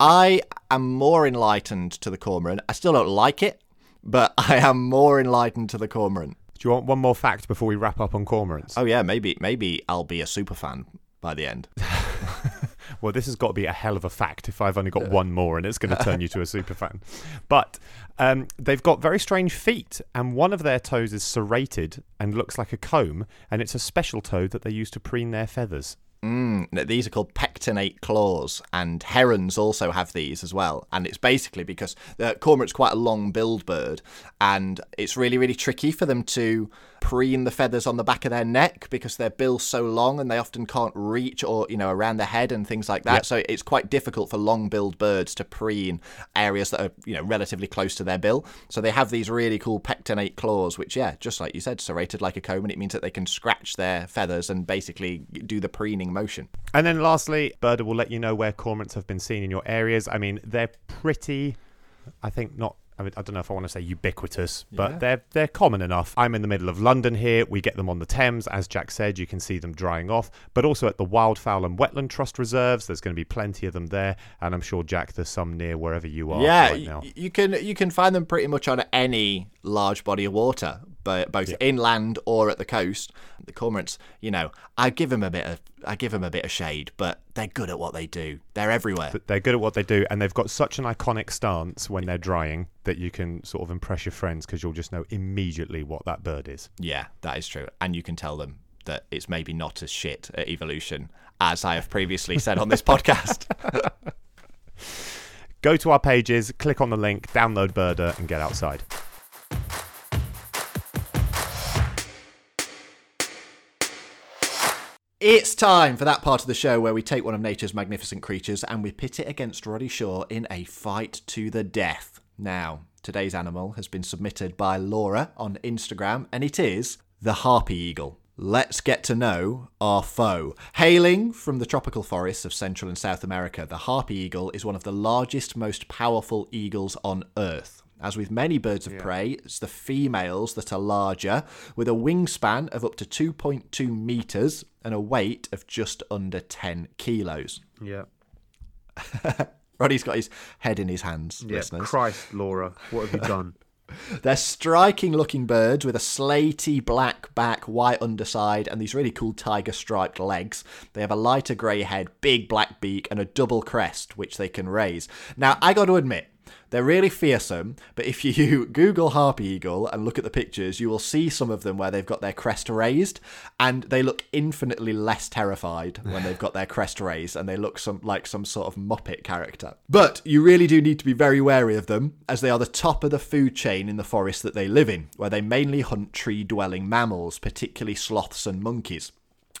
I am more enlightened to the cormorant. I still don't like it, but I am more enlightened to the cormorant. Do you want one more fact before we wrap up on cormorants? Oh yeah, maybe maybe I'll be a super fan by the end. Well, this has got to be a hell of a fact if I've only got one more and it's going to turn you to a super fan. But um, they've got very strange feet, and one of their toes is serrated and looks like a comb, and it's a special toe that they use to preen their feathers. Mm, these are called pectinate claws, and herons also have these as well. And it's basically because the cormorant's quite a long-billed bird, and it's really, really tricky for them to preen the feathers on the back of their neck because their bill's so long, and they often can't reach or you know around the head and things like that. So it's quite difficult for long-billed birds to preen areas that are you know relatively close to their bill. So they have these really cool pectinate claws, which yeah, just like you said, serrated like a comb, and it means that they can scratch their feathers and basically do the preening motion. And then lastly, Birda will let you know where cormorants have been seen in your areas. I mean, they're pretty, I think, not. I, mean, I don't know if I want to say ubiquitous, but Yeah. they're they're common enough. I'm in the middle of London here. We get them on the Thames, as Jack said. You can see them drying off, but also at the Wildfowl and Wetland Trust reserves. There's going to be plenty of them there, and I'm sure Jack, there's some near wherever you are yeah, right now. you can you can find them pretty much on any large body of water, but both inland or at the coast. The cormorants, you know, I give them a bit of I give them a bit of shade, but they're good at what they do. They're everywhere. But they're good at what they do, and they've got such an iconic stance when they're drying that you can sort of impress your friends because you'll just know immediately what that bird is. yeah, that is true, and you can tell them that it's maybe not as shit at evolution as I have previously said on this podcast. Go to our pages, click on the link, download Birda, and get outside. It's time for that part of the show where we take one of nature's magnificent creatures and we pit it against Roddy Shaw in a fight to the death. Now, today's animal has been submitted by Laura on Instagram and it is the harpy eagle. Let's get to know our foe. Hailing from the tropical forests of Central and South America, the harpy eagle is one of the largest, most powerful eagles on Earth. As with many birds of prey, it's the females that are larger, with a wingspan of up to 2.2 meters and a weight of just under 10 kilos. Yeah. Roddy's got his head in his hands, listeners. Christ, Laura, what have you done? They're striking looking birds with a slaty black back, white underside, and these really cool tiger striped legs. They have a lighter grey head, big black beak, and a double crest which they can raise. Now, I got to admit, They're really fearsome, but if you Google harpy eagle and look at the pictures, you will see some of them where they've got their crest raised, and they look infinitely less terrified when they've got their crest raised, and they look some like some sort of Muppet character. But you really do need to be very wary of them, as they are the top of the food chain in the forest that they live in, where they mainly hunt tree-dwelling mammals, particularly sloths and monkeys.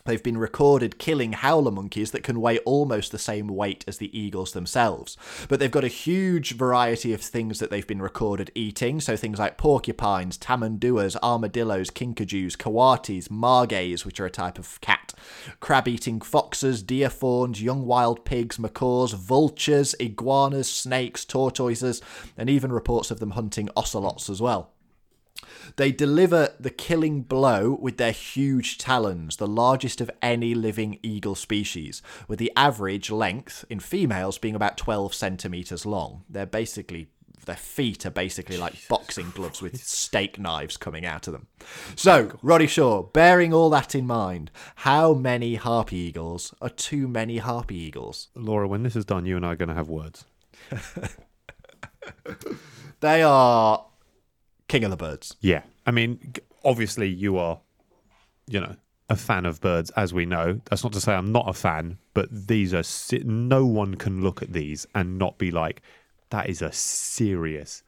They've been recorded killing howler monkeys that can weigh almost the same weight as the eagles themselves. But they've got a huge variety of things that they've been recorded eating. So things like porcupines, tamanduas, armadillos, kinkajous, coatis, margays, which are a type of cat, crab eating foxes, deer fawns, young wild pigs, macaws, vultures, iguanas, snakes, tortoises, and even reports of them hunting ocelots as well. They deliver the killing blow with their huge talons, the largest of any living eagle species, with the average length in females being about 12 centimeters long. They're basically their feet are basically like boxing gloves with steak knives coming out of them. So, Roddy Shaw, bearing all that in mind, how many harpy eagles are too many harpy eagles? Laura, when this is done, you and I are going to have words. They are king of the birds. Yeah. I mean, obviously, you are, you know, a fan of birds, as we know. That's not to say I'm not a fan, but these are, no one can look at these and not be like, that is a serious,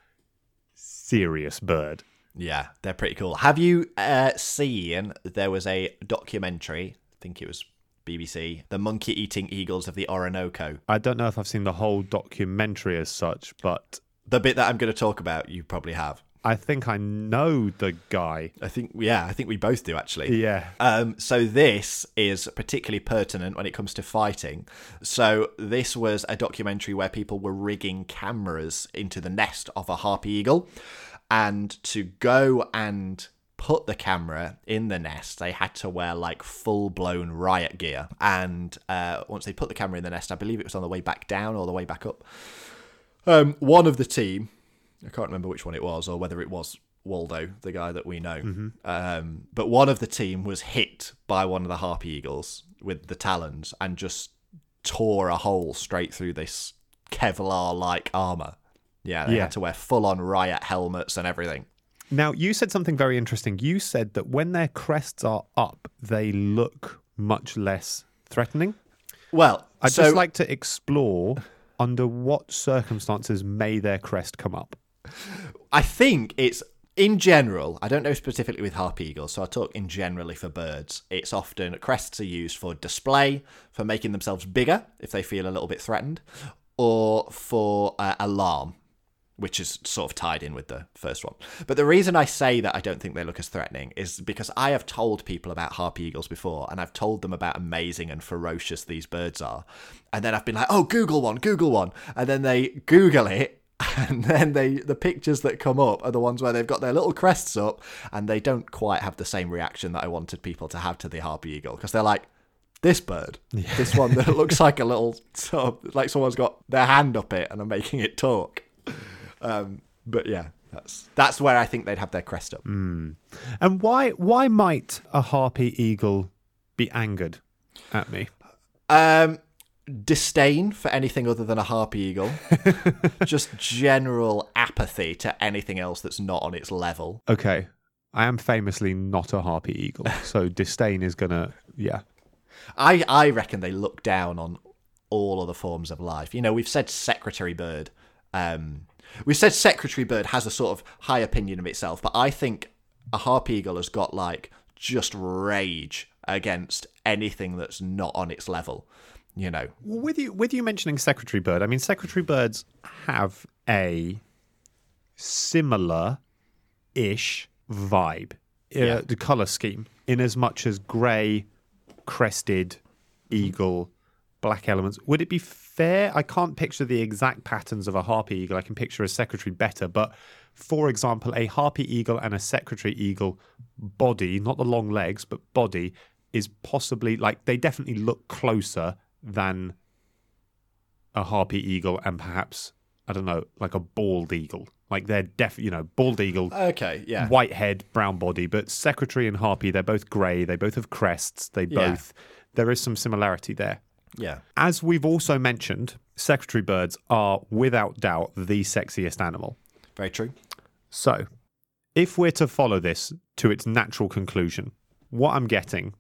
serious bird. Yeah, they're pretty cool. Have you uh, seen there was a documentary, I think it was BBC, The Monkey Eating Eagles of the Orinoco. I don't know if I've seen the whole documentary as such, but The bit that I'm going to talk about, you probably have. I think I know the guy. I think, yeah, I think we both do actually. Yeah. Um, so this is particularly pertinent when it comes to fighting. So this was a documentary where people were rigging cameras into the nest of a harpy eagle, and to go and put the camera in the nest, they had to wear like full blown riot gear. And uh, once they put the camera in the nest, I believe it was on the way back down or the way back up. Um, one of the team, I can't remember which one it was, or whether it was Waldo, the guy that we know. Um, but one of the team was hit by one of the harpy eagles with the talons and just tore a hole straight through this Kevlar-like armor. Yeah, they Yeah. had to wear full-on riot helmets and everything. Now, you said something very interesting. You said that when their crests are up, they look much less threatening. Well, I'd so just like to explore under what circumstances may their crest come up. I think it's in general. I don't know specifically with harpy eagles, so I talk in generally for birds. It's often crests are used for display, for making themselves bigger if they feel a little bit threatened, or for uh, alarm, which is sort of tied in with the first one. But the reason I say that I don't think they look as threatening is because I have told people about harpy eagles before, and I've told them about amazing and ferocious these birds are, and then I've been like, "Oh, Google one, Google one," and then they Google it, and then they the pictures that come up are the ones where they've got their little crests up, and they don't quite have the same reaction that I wanted people to have to the harpy eagle because they're like. This bird, this one that looks like a little, sort of, like someone's got their hand up it and are making it talk. Um, but yeah, that's that's where I think they'd have their crest up. And why why might a harpy eagle be angered at me? Um, disdain for anything other than a harpy eagle. Just general apathy to anything else that's not on its level. Okay. I am famously not a harpy eagle, so disdain is gonna yeah. I I reckon they look down on all other forms of life. You know, we've said secretary bird. Um, we've said secretary bird has a sort of high opinion of itself, but I think a harpy eagle has got like just rage against anything that's not on its level. You know, With you with you mentioning secretary bird, I mean secretary birds have a similar ish vibe. Uh, the color scheme in as much as grey, crested, eagle, black elements. Would it be fair? I can't picture the exact patterns of a harpy eagle. I can picture a secretary better, but for example, a harpy eagle and a secretary eagle body, not the long legs, but body, is possibly like they definitely look closer than a harpy eagle and perhaps I don't know, like a bald eagle. Like they're def, you know, bald eagle, okay, yeah, white head, brown body, but secretary and harpy, they're both grey. They both have crests. They Yeah. both. There is some similarity there. Yeah. As we've also mentioned, secretary birds are without doubt the sexiest animal. Very true. So, if we're to follow this to its natural conclusion, what I'm getting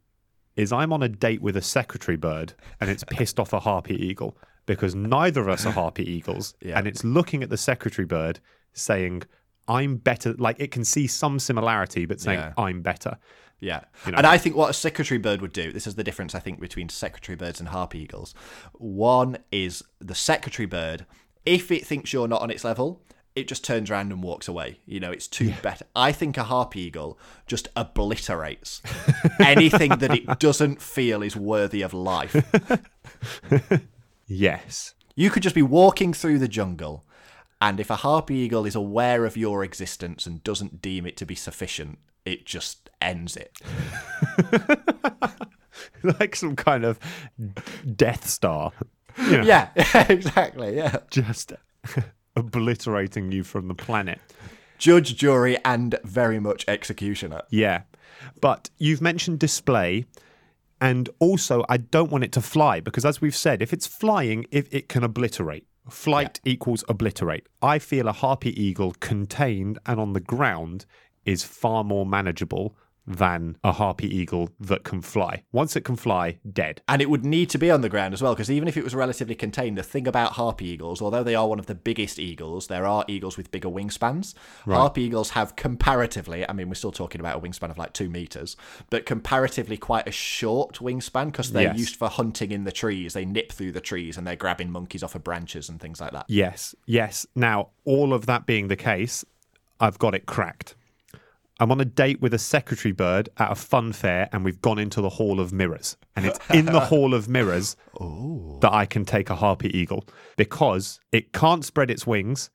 is I'm on a date with a secretary bird and it's pissed off a harpy eagle because neither of us are harpy eagles Yeah. and it's looking at the secretary bird saying, I'm better. Like it can see some similarity, but saying, Yeah. I'm better. Yeah. know. And I think what a secretary bird would do, this is the difference, I think, between secretary birds and harpy eagles. One is the secretary bird, if it thinks you're not on its level, it just turns around and walks away. You know, it's too better. I think a harpy eagle just obliterates anything that it doesn't feel is worthy of life. Yes. You could just be walking through the jungle, and if a harpy eagle is aware of your existence and doesn't deem it to be sufficient, it just ends it. like some kind of Death Star. You know, Yeah, exactly. Yeah. Just obliterating you from the planet. Judge, jury, and very much executioner. Yeah. But you've mentioned display. And also, I don't want it to fly because, as we've said, if it's flying, if it can obliterate. Flight equals obliterate. I feel a harpy eagle contained and on the ground is far more manageable than a harpy eagle that can fly. Once it can fly, dead. And it would need to be on the ground as well, because even if it was relatively contained, the thing about harpy eagles, although they are one of the biggest eagles, there are eagles with bigger wingspans. Harpy eagles have comparatively, I mean, we're still talking about a wingspan of like two meters, but comparatively quite a short wingspan because they're Yes. used for hunting in the trees. They nip through the trees and they're grabbing monkeys off of branches and things like that. Yes, yes. Now, all of that being the case, I've got it cracked. I'm on a date with a secretary bird at a fun fair, and we've gone into the Hall of Mirrors. And it's in the Hall of Mirrors oh. that I can take a harpy eagle because it can't spread its wings,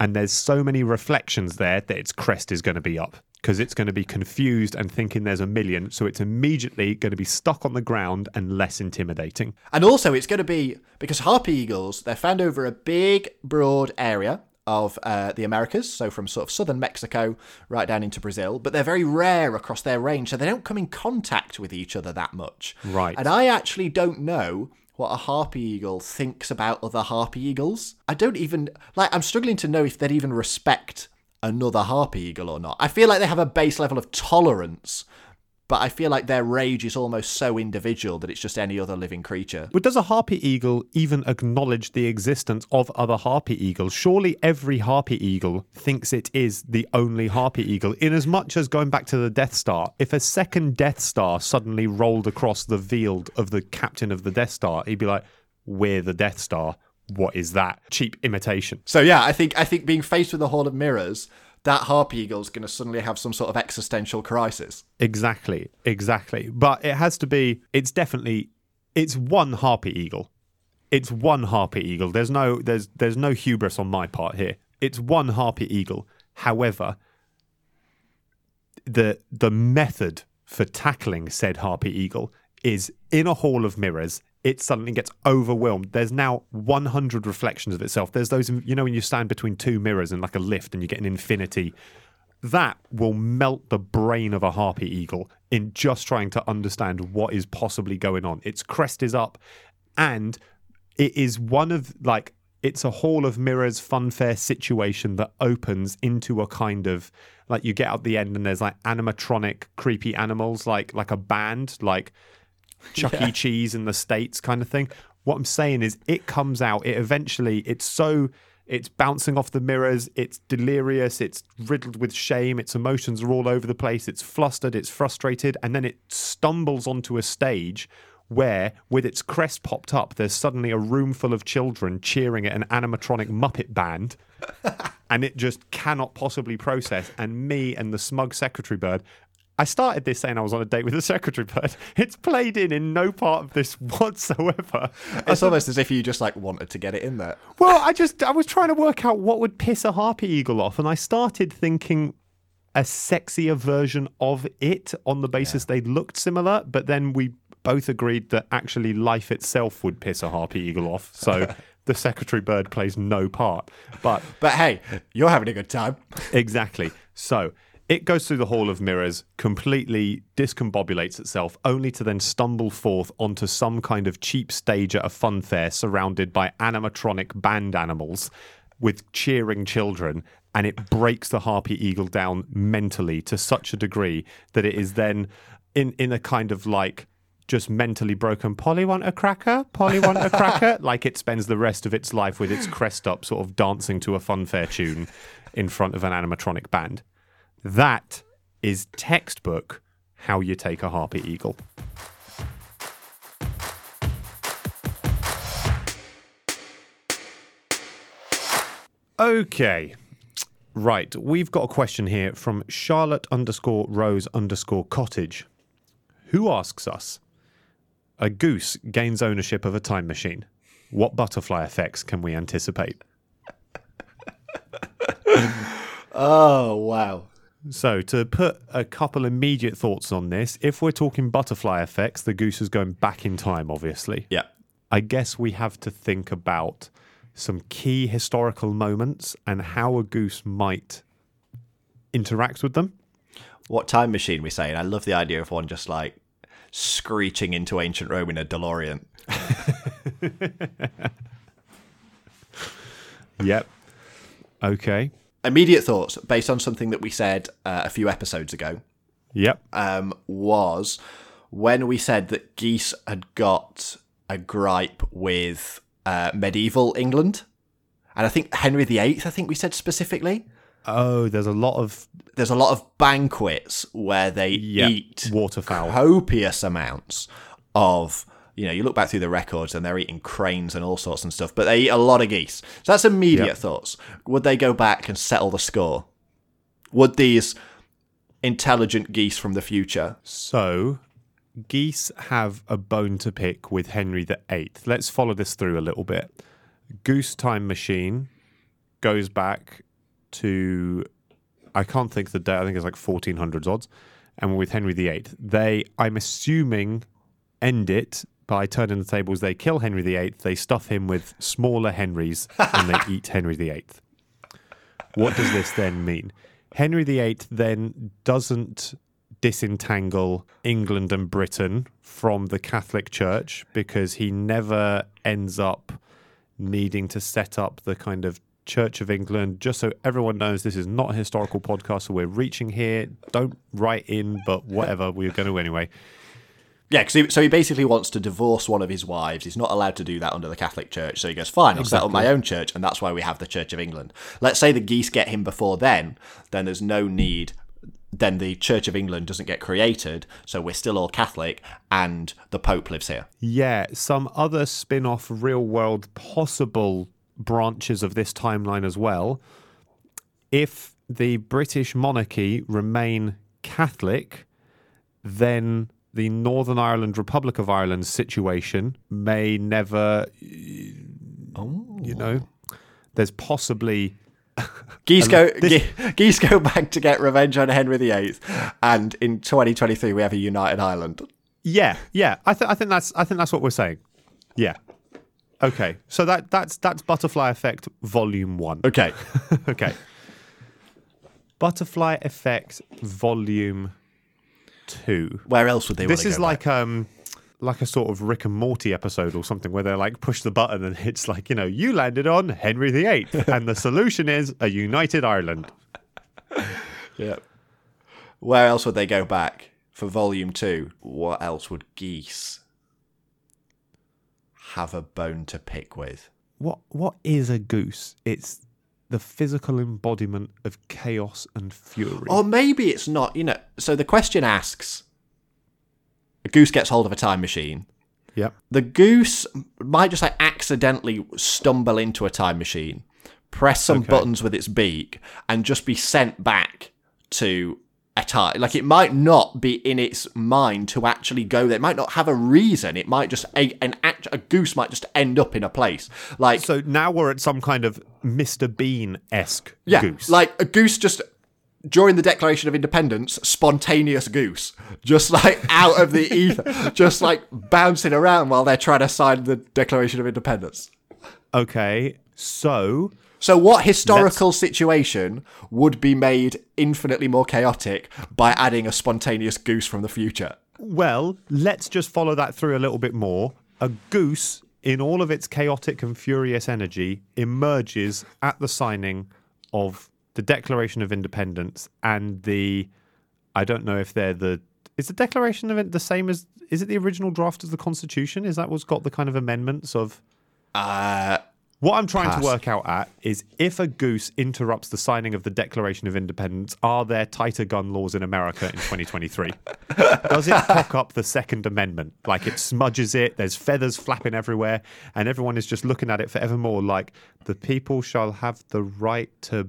and there's so many reflections there that its crest is going to be up because it's going to be confused and thinking there's a million. So it's immediately going to be stuck on the ground and less intimidating. And also, it's going to be because harpy eagles, they're found over a big, broad area of uh, the Americas, so from sort of southern Mexico right down into Brazil, but they're very rare across their range, so they don't come in contact with each other that much. Right. And I actually don't know what a harpy eagle thinks about other harpy eagles. I don't even, like, I'm struggling to know if they'd even respect another harpy eagle or not. I feel like they have a base level of tolerance. But I feel like their rage is almost so individual that it's just any other living creature. But does a harpy eagle even acknowledge the existence of other harpy eagles? Surely every harpy eagle thinks it is the only harpy eagle, in as much as going back to the Death Star. If a second Death Star suddenly rolled across the field of the captain of the Death Star, he'd be like, We're the Death Star. What is that? Cheap imitation. So yeah, I think I think being faced with a hall of mirrors, that harpy eagle's going to suddenly have some sort of existential crisis. Exactly, exactly. But it has to be. It's definitely. It's one harpy eagle. It's one harpy eagle. There's no. There's there's no hubris on my part here. It's one harpy eagle. However, the the method for tackling said harpy eagle is in a hall of mirrors. It suddenly gets overwhelmed. There's now 100 reflections of itself. There's those, you know, when you stand between two mirrors and like a lift and you get an infinity that will melt the brain of a harpy eagle in just trying to understand what is possibly going on. Its crest is up, and it is one of like it's a hall of mirrors funfair situation that opens into a kind of like you get out the end and there's like animatronic creepy animals like like a band like Chuck E. Cheese in the States kind of thing. What I'm saying is it comes out, it eventually, it's so, it's bouncing off the mirrors, it's delirious, it's riddled with shame, its emotions are all over the place, it's flustered, it's frustrated, and then it stumbles onto a stage where, with its crest popped up, there's suddenly a room full of children cheering at an animatronic Muppet band. and it just cannot possibly process. And me and the smug secretary bird I started this saying I was on a date with a secretary bird. It's played in in no part of this whatsoever. It's almost as if you just like wanted to get it in there. Well, I just I was trying to work out what would piss a harpy eagle off, and I started thinking a sexier version of it on the basis they looked similar, but then we both agreed that actually life itself would piss a harpy eagle off. So the secretary bird plays no part. But But hey, you're having a good time. Exactly. So It goes through the Hall of Mirrors, completely discombobulates itself, only to then stumble forth onto some kind of cheap stage at a fun fair surrounded by animatronic band animals with cheering children. And it breaks the Harpy Eagle down mentally to such a degree that it is then in, in a kind of like just mentally broken. Polly want a cracker? Polly want a cracker? like it spends the rest of its life with its crest up, sort of dancing to a funfair tune in front of an animatronic band. That is textbook how you take a harpy eagle. Okay. Right, we've got a question here from Charlotte underscore Rose underscore Cottage, who asks us A goose gains ownership of a time machine. What butterfly effects can we anticipate? Oh wow. So, to put a couple immediate thoughts on this, if we're talking butterfly effects, the goose is going back in time, obviously. Yeah. I guess we have to think about some key historical moments and how a goose might interact with them. What time machine we saying? I love the idea of one just like screeching into ancient Rome in a DeLorean. Yep. Okay. Immediate thoughts based on something that we said uh, a few episodes ago Yep. um, was when we said that geese had got a gripe with uh, medieval England. And I think Henry VIII, I think we said specifically. Oh, there's a lot of There's a lot of banquets where they Yep. eat waterfowl. copious amounts of you know you look back through the records and they're eating cranes and all sorts and stuff but they eat a lot of geese so that's immediate Yep. thoughts would they go back and settle the score would these intelligent geese from the future So, geese have a bone to pick with Henry VIII. Let's follow this through a little bit. Goose Time Machine goes back to, I can't think of the date, I think it's like 1400s odds. And with Henry VIII, they, I'm assuming, end it by turning the tables. They kill Henry VIII, they stuff him with smaller Henrys, and they eat Henry VIII. What does this then mean? Henry VIII then doesn't disentangle England and Britain from the Catholic Church because he never ends up needing to set up the kind of Church of England. Just so everyone knows, this is not a historical podcast, so we're reaching here. Don't write in, but whatever, we're going to anyway. Yeah he, so he basically wants to divorce one of his wives. He's not allowed to do that under the catholic church. So he goes fine i'll set up my own church and that's why we have the church of england. Let's say the geese get him before then then there's no need then the church of england doesn't get created so we're still all catholic and the pope lives here. Yeah, some other spin off real world possible branches of this timeline as well. If the British monarchy remain Catholic, then the Northern Ireland Republic of Ireland situation may never, you know, there's possibly Geese go ge- geese go back to get revenge on Henry VIII, and in 2023 we have a united Ireland. Yeah, yeah. I think I think that's I think that's what we're saying. Yeah. Okay. So that that's that's Butterfly Effect Volume One. Okay, okay. Butterfly Effect Volume Two. where else would they? This is go like back? um like a sort of Rick and Morty episode or something where they like push the button and it's like you know you landed on Henry VIII and the solution is a united Ireland. yeah. Where else would they go back for Volume Two? What else would geese have a bone to pick with? What what is a goose? It's the physical embodiment of chaos and fury. Or maybe it's not. You know. So the question asks: A goose gets hold of a time machine. Yep. the goose might just like accidentally stumble into a time machine, press some Okay. buttons with its beak, and just be sent back to Like it might not be in its mind to actually go there. It might not have a reason. It might just a an act, a goose might just end up in a place. Like So now we're at some kind of Mr. Bean esque yeah, goose. like a goose just. During the Declaration of Independence, spontaneous goose, just like out of the ether, just like bouncing around while they're trying to sign the Declaration of Independence. okay, so So, what historical situation would be made infinitely more chaotic by adding a spontaneous goose from the future? Well, let's just follow that through a little bit more. A goose, in all of its chaotic and furious energy, emerges at the signing of the Declaration of Independence and the. I don't know if they're the. Is the Declaration of it the same as. Is it the original draft of the Constitution? Is that what's got the kind of amendments of. Uh, What I'm trying Pass. to work out at is if a goose interrupts the signing of the Declaration of Independence, are there tighter gun laws in America in 2023? Does it cock up the Second Amendment? Like it smudges it, there's feathers flapping everywhere, and everyone is just looking at it forevermore like the people shall have the right to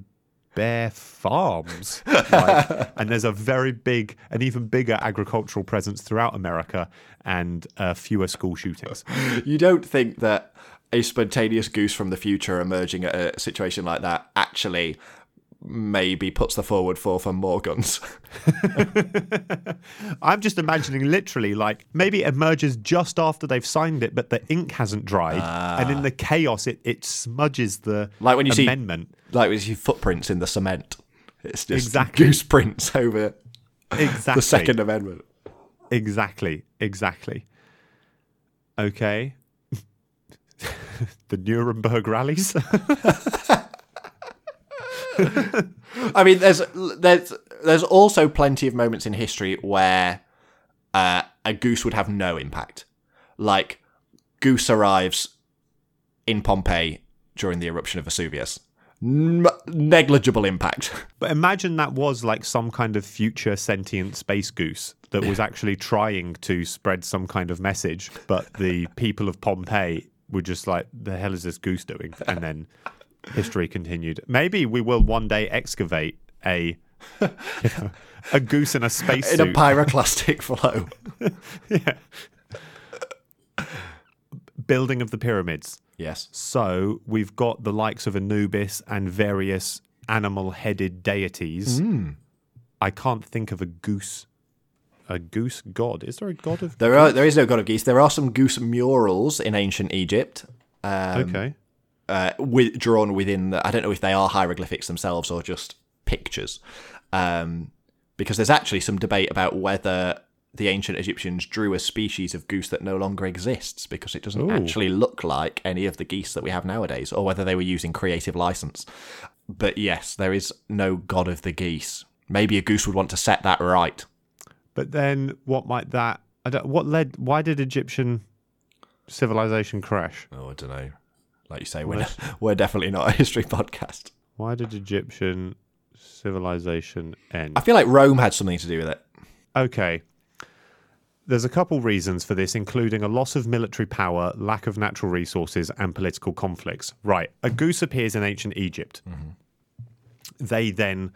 bear farms. Like, and there's a very big, an even bigger agricultural presence throughout America and uh, fewer school shootings. you don't think that a spontaneous goose from the future emerging at a situation like that actually maybe puts the forward four for more guns? I'm just imagining literally like maybe it emerges just after they've signed it, but the ink hasn't dried, and in ah. the chaos, it, it smudges the Like when you see- amendment. like with your footprints in the cement. It's just Exactly. goose prints over exactly the Second Amendment. exactly exactly. Okay. the Nuremberg rallies. I mean, there's there's there's also plenty of moments in history where uh, a goose would have no impact. Like goose arrives in Pompeii during the eruption of Vesuvius. N- negligible impact. But imagine that was like some kind of future sentient space goose that was actually trying to spread some kind of message, but the people of Pompeii were just like, the hell is this goose doing? And then history continued. Maybe we will one day excavate a you know, a goose in a space in a pyroclastic flow. building of the pyramids. Yes. So we've got the likes of Anubis and various animal-headed deities. Hmm. I can't think of a goose, a goose god. Is there a god of? There are there is no god of geese. There are some goose murals in ancient Egypt. Um, okay, uh, with, drawn within the, I don't know if they are hieroglyphics themselves or just pictures. Um, because there's actually some debate about whether the ancient Egyptians drew a species of goose that no longer exists because it doesn't Ooh. actually look like any of the geese that we have nowadays, or whether they were using creative license. But yes, there is no god of the geese. Maybe a goose would want to set that right. But then what might that? I don't, what led? Why did Egyptian civilization crash? Oh, I don't know. Like you say, we're, we're definitely not a history podcast. Why did Egyptian civilization end? I feel like Rome had something to do with it. Okay. There's a couple reasons for this, including a loss of military power, lack of natural resources, and political conflicts. Right. A goose appears in ancient Egypt. Mm-hmm. They then,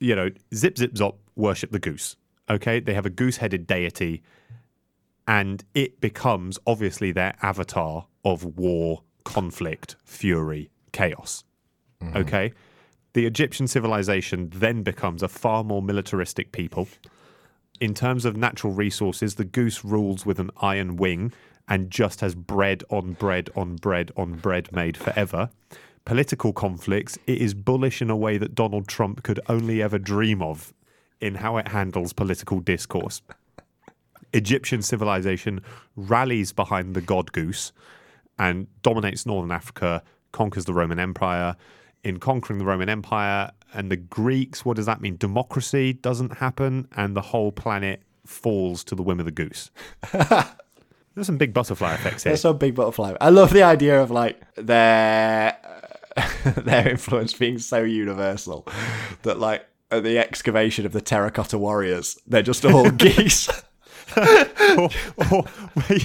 you know, zip, zip, zop, worship the goose. Okay. They have a goose headed deity, and it becomes obviously their avatar of war, conflict, fury, chaos. Mm-hmm. Okay. The Egyptian civilization then becomes a far more militaristic people in terms of natural resources, the goose rules with an iron wing and just has bread on bread on bread on bread made forever. Political conflicts, it is bullish in a way that Donald Trump could only ever dream of in how it handles political discourse. Egyptian civilization rallies behind the god goose and dominates northern Africa, conquers the Roman Empire. In conquering the Roman Empire and the Greeks, what does that mean? Democracy doesn't happen, and the whole planet falls to the whim of the goose. There's some big butterfly effects here. There's some big butterfly. I love the idea of like their their influence being so universal that like at the excavation of the terracotta warriors, they're just all geese. Or- or-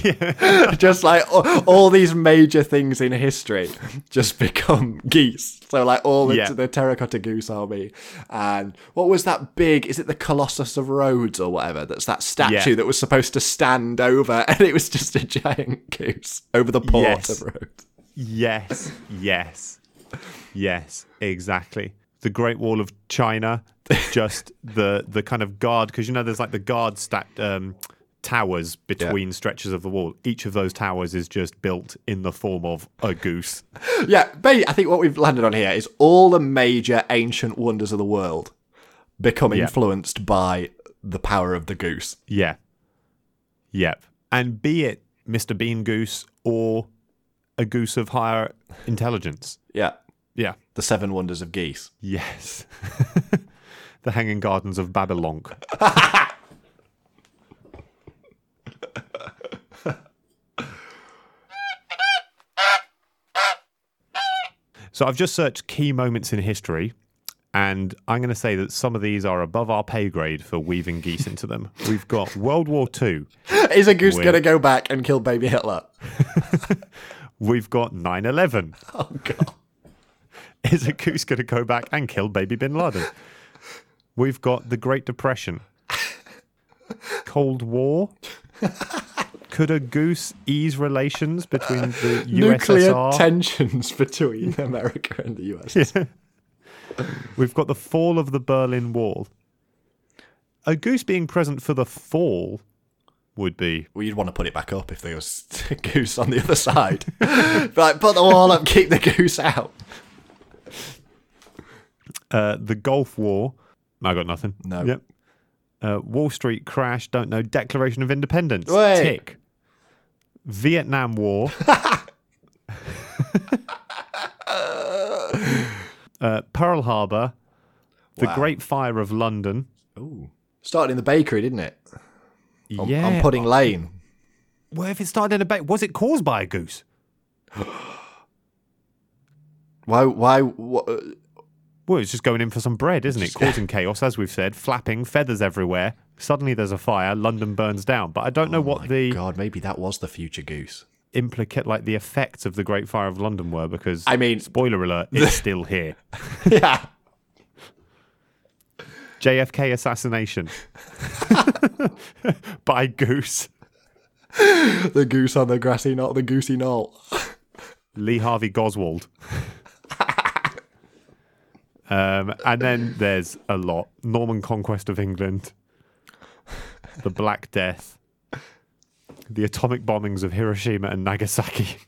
yeah. just like all, all these major things in history just become geese. So like all the, Yeah. the terracotta goose army, and what was that big? Is it the Colossus of Rhodes or whatever? That's that statue Yeah. that was supposed to stand over, and it was just a giant goose over the port Yes. of Rhodes. Yes, yes, yes, exactly. The Great Wall of China, just the the kind of guard, because you know there's like the guard stacked um, towers between stretches of the wall. Each of those towers is just built in the form of a goose. Yeah, I think what we've landed on here is all the major ancient wonders of the world become Yeah. influenced by the power of the goose. Yeah. Yep. And be it Mr. Bean Goose or a goose of higher intelligence. Yeah, Yeah. the seven wonders of geese. Yes. the Hanging Gardens of Babylon. so I've just searched key moments in history, and I'm going to say that some of these are above our pay grade for weaving geese into them. We've got World War II. Is a goose Weird. going to go back and kill baby Hitler? We've got 9 11. Oh, God. Is a goose going to go back and kill baby bin Laden? We've got the Great Depression, Cold War. Could a goose ease relations between the USSR? Nuclear USSR? tensions between America and the US. We've got the fall of the Berlin Wall. A goose being present for the fall would be Well, you'd want to put it back up if there was a goose on the other side. like, put the wall up, keep the goose out. uh, the Gulf War. I got nothing. No. Yep. Uh, Wall Street crash. Don't know. Declaration of Independence. Wait. Tick. Vietnam War. uh, Pearl Harbor. The Wow. Great Fire of London. Ooh. Started in the bakery, didn't it? On, yeah. on Pudding Lane. Well, if it started in a ba- was it caused by a goose? Why? Why? What, uh, Well, it's just going in for some bread, isn't it? Causing chaos, as we've said, flapping, feathers everywhere. Suddenly there's a fire, London burns down. But I don't know oh what Oh my the God, maybe that was the future goose. implicate, like the effects of the Great Fire of London were, because I mean- spoiler alert, it's still here. yeah. JFK assassination by goose. The goose on the grassy knoll, the goosey knoll. Lee Harvey Goswald. um, and then there's a lot Norman conquest of England, the Black Death, the atomic bombings of Hiroshima and Nagasaki.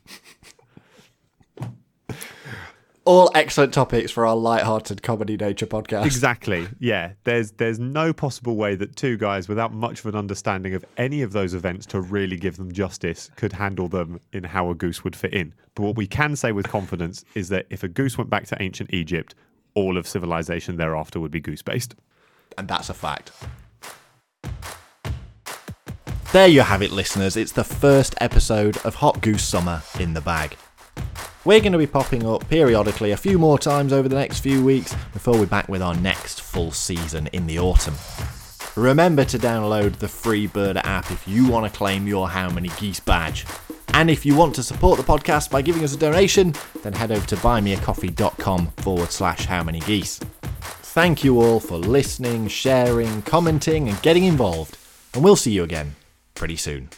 All excellent topics for our light-hearted comedy nature podcast. Exactly. Yeah. There's there's no possible way that two guys without much of an understanding of any of those events to really give them justice could handle them in how a goose would fit in. But what we can say with confidence is that if a goose went back to ancient Egypt, all of civilization thereafter would be goose based. and that's a fact. There you have it, listeners. It's the first episode of Hot Goose Summer in the bag. We're going to be popping up periodically a few more times over the next few weeks before we're back with our next full season in the autumn. Remember to download the free Birda app if you want to claim your How Many Geese badge. And if you want to support the podcast by giving us a donation, then head over to buymeacoffee.com forward slash how many geese. Thank you all for listening, sharing, commenting, and getting involved. And we'll see you again pretty soon.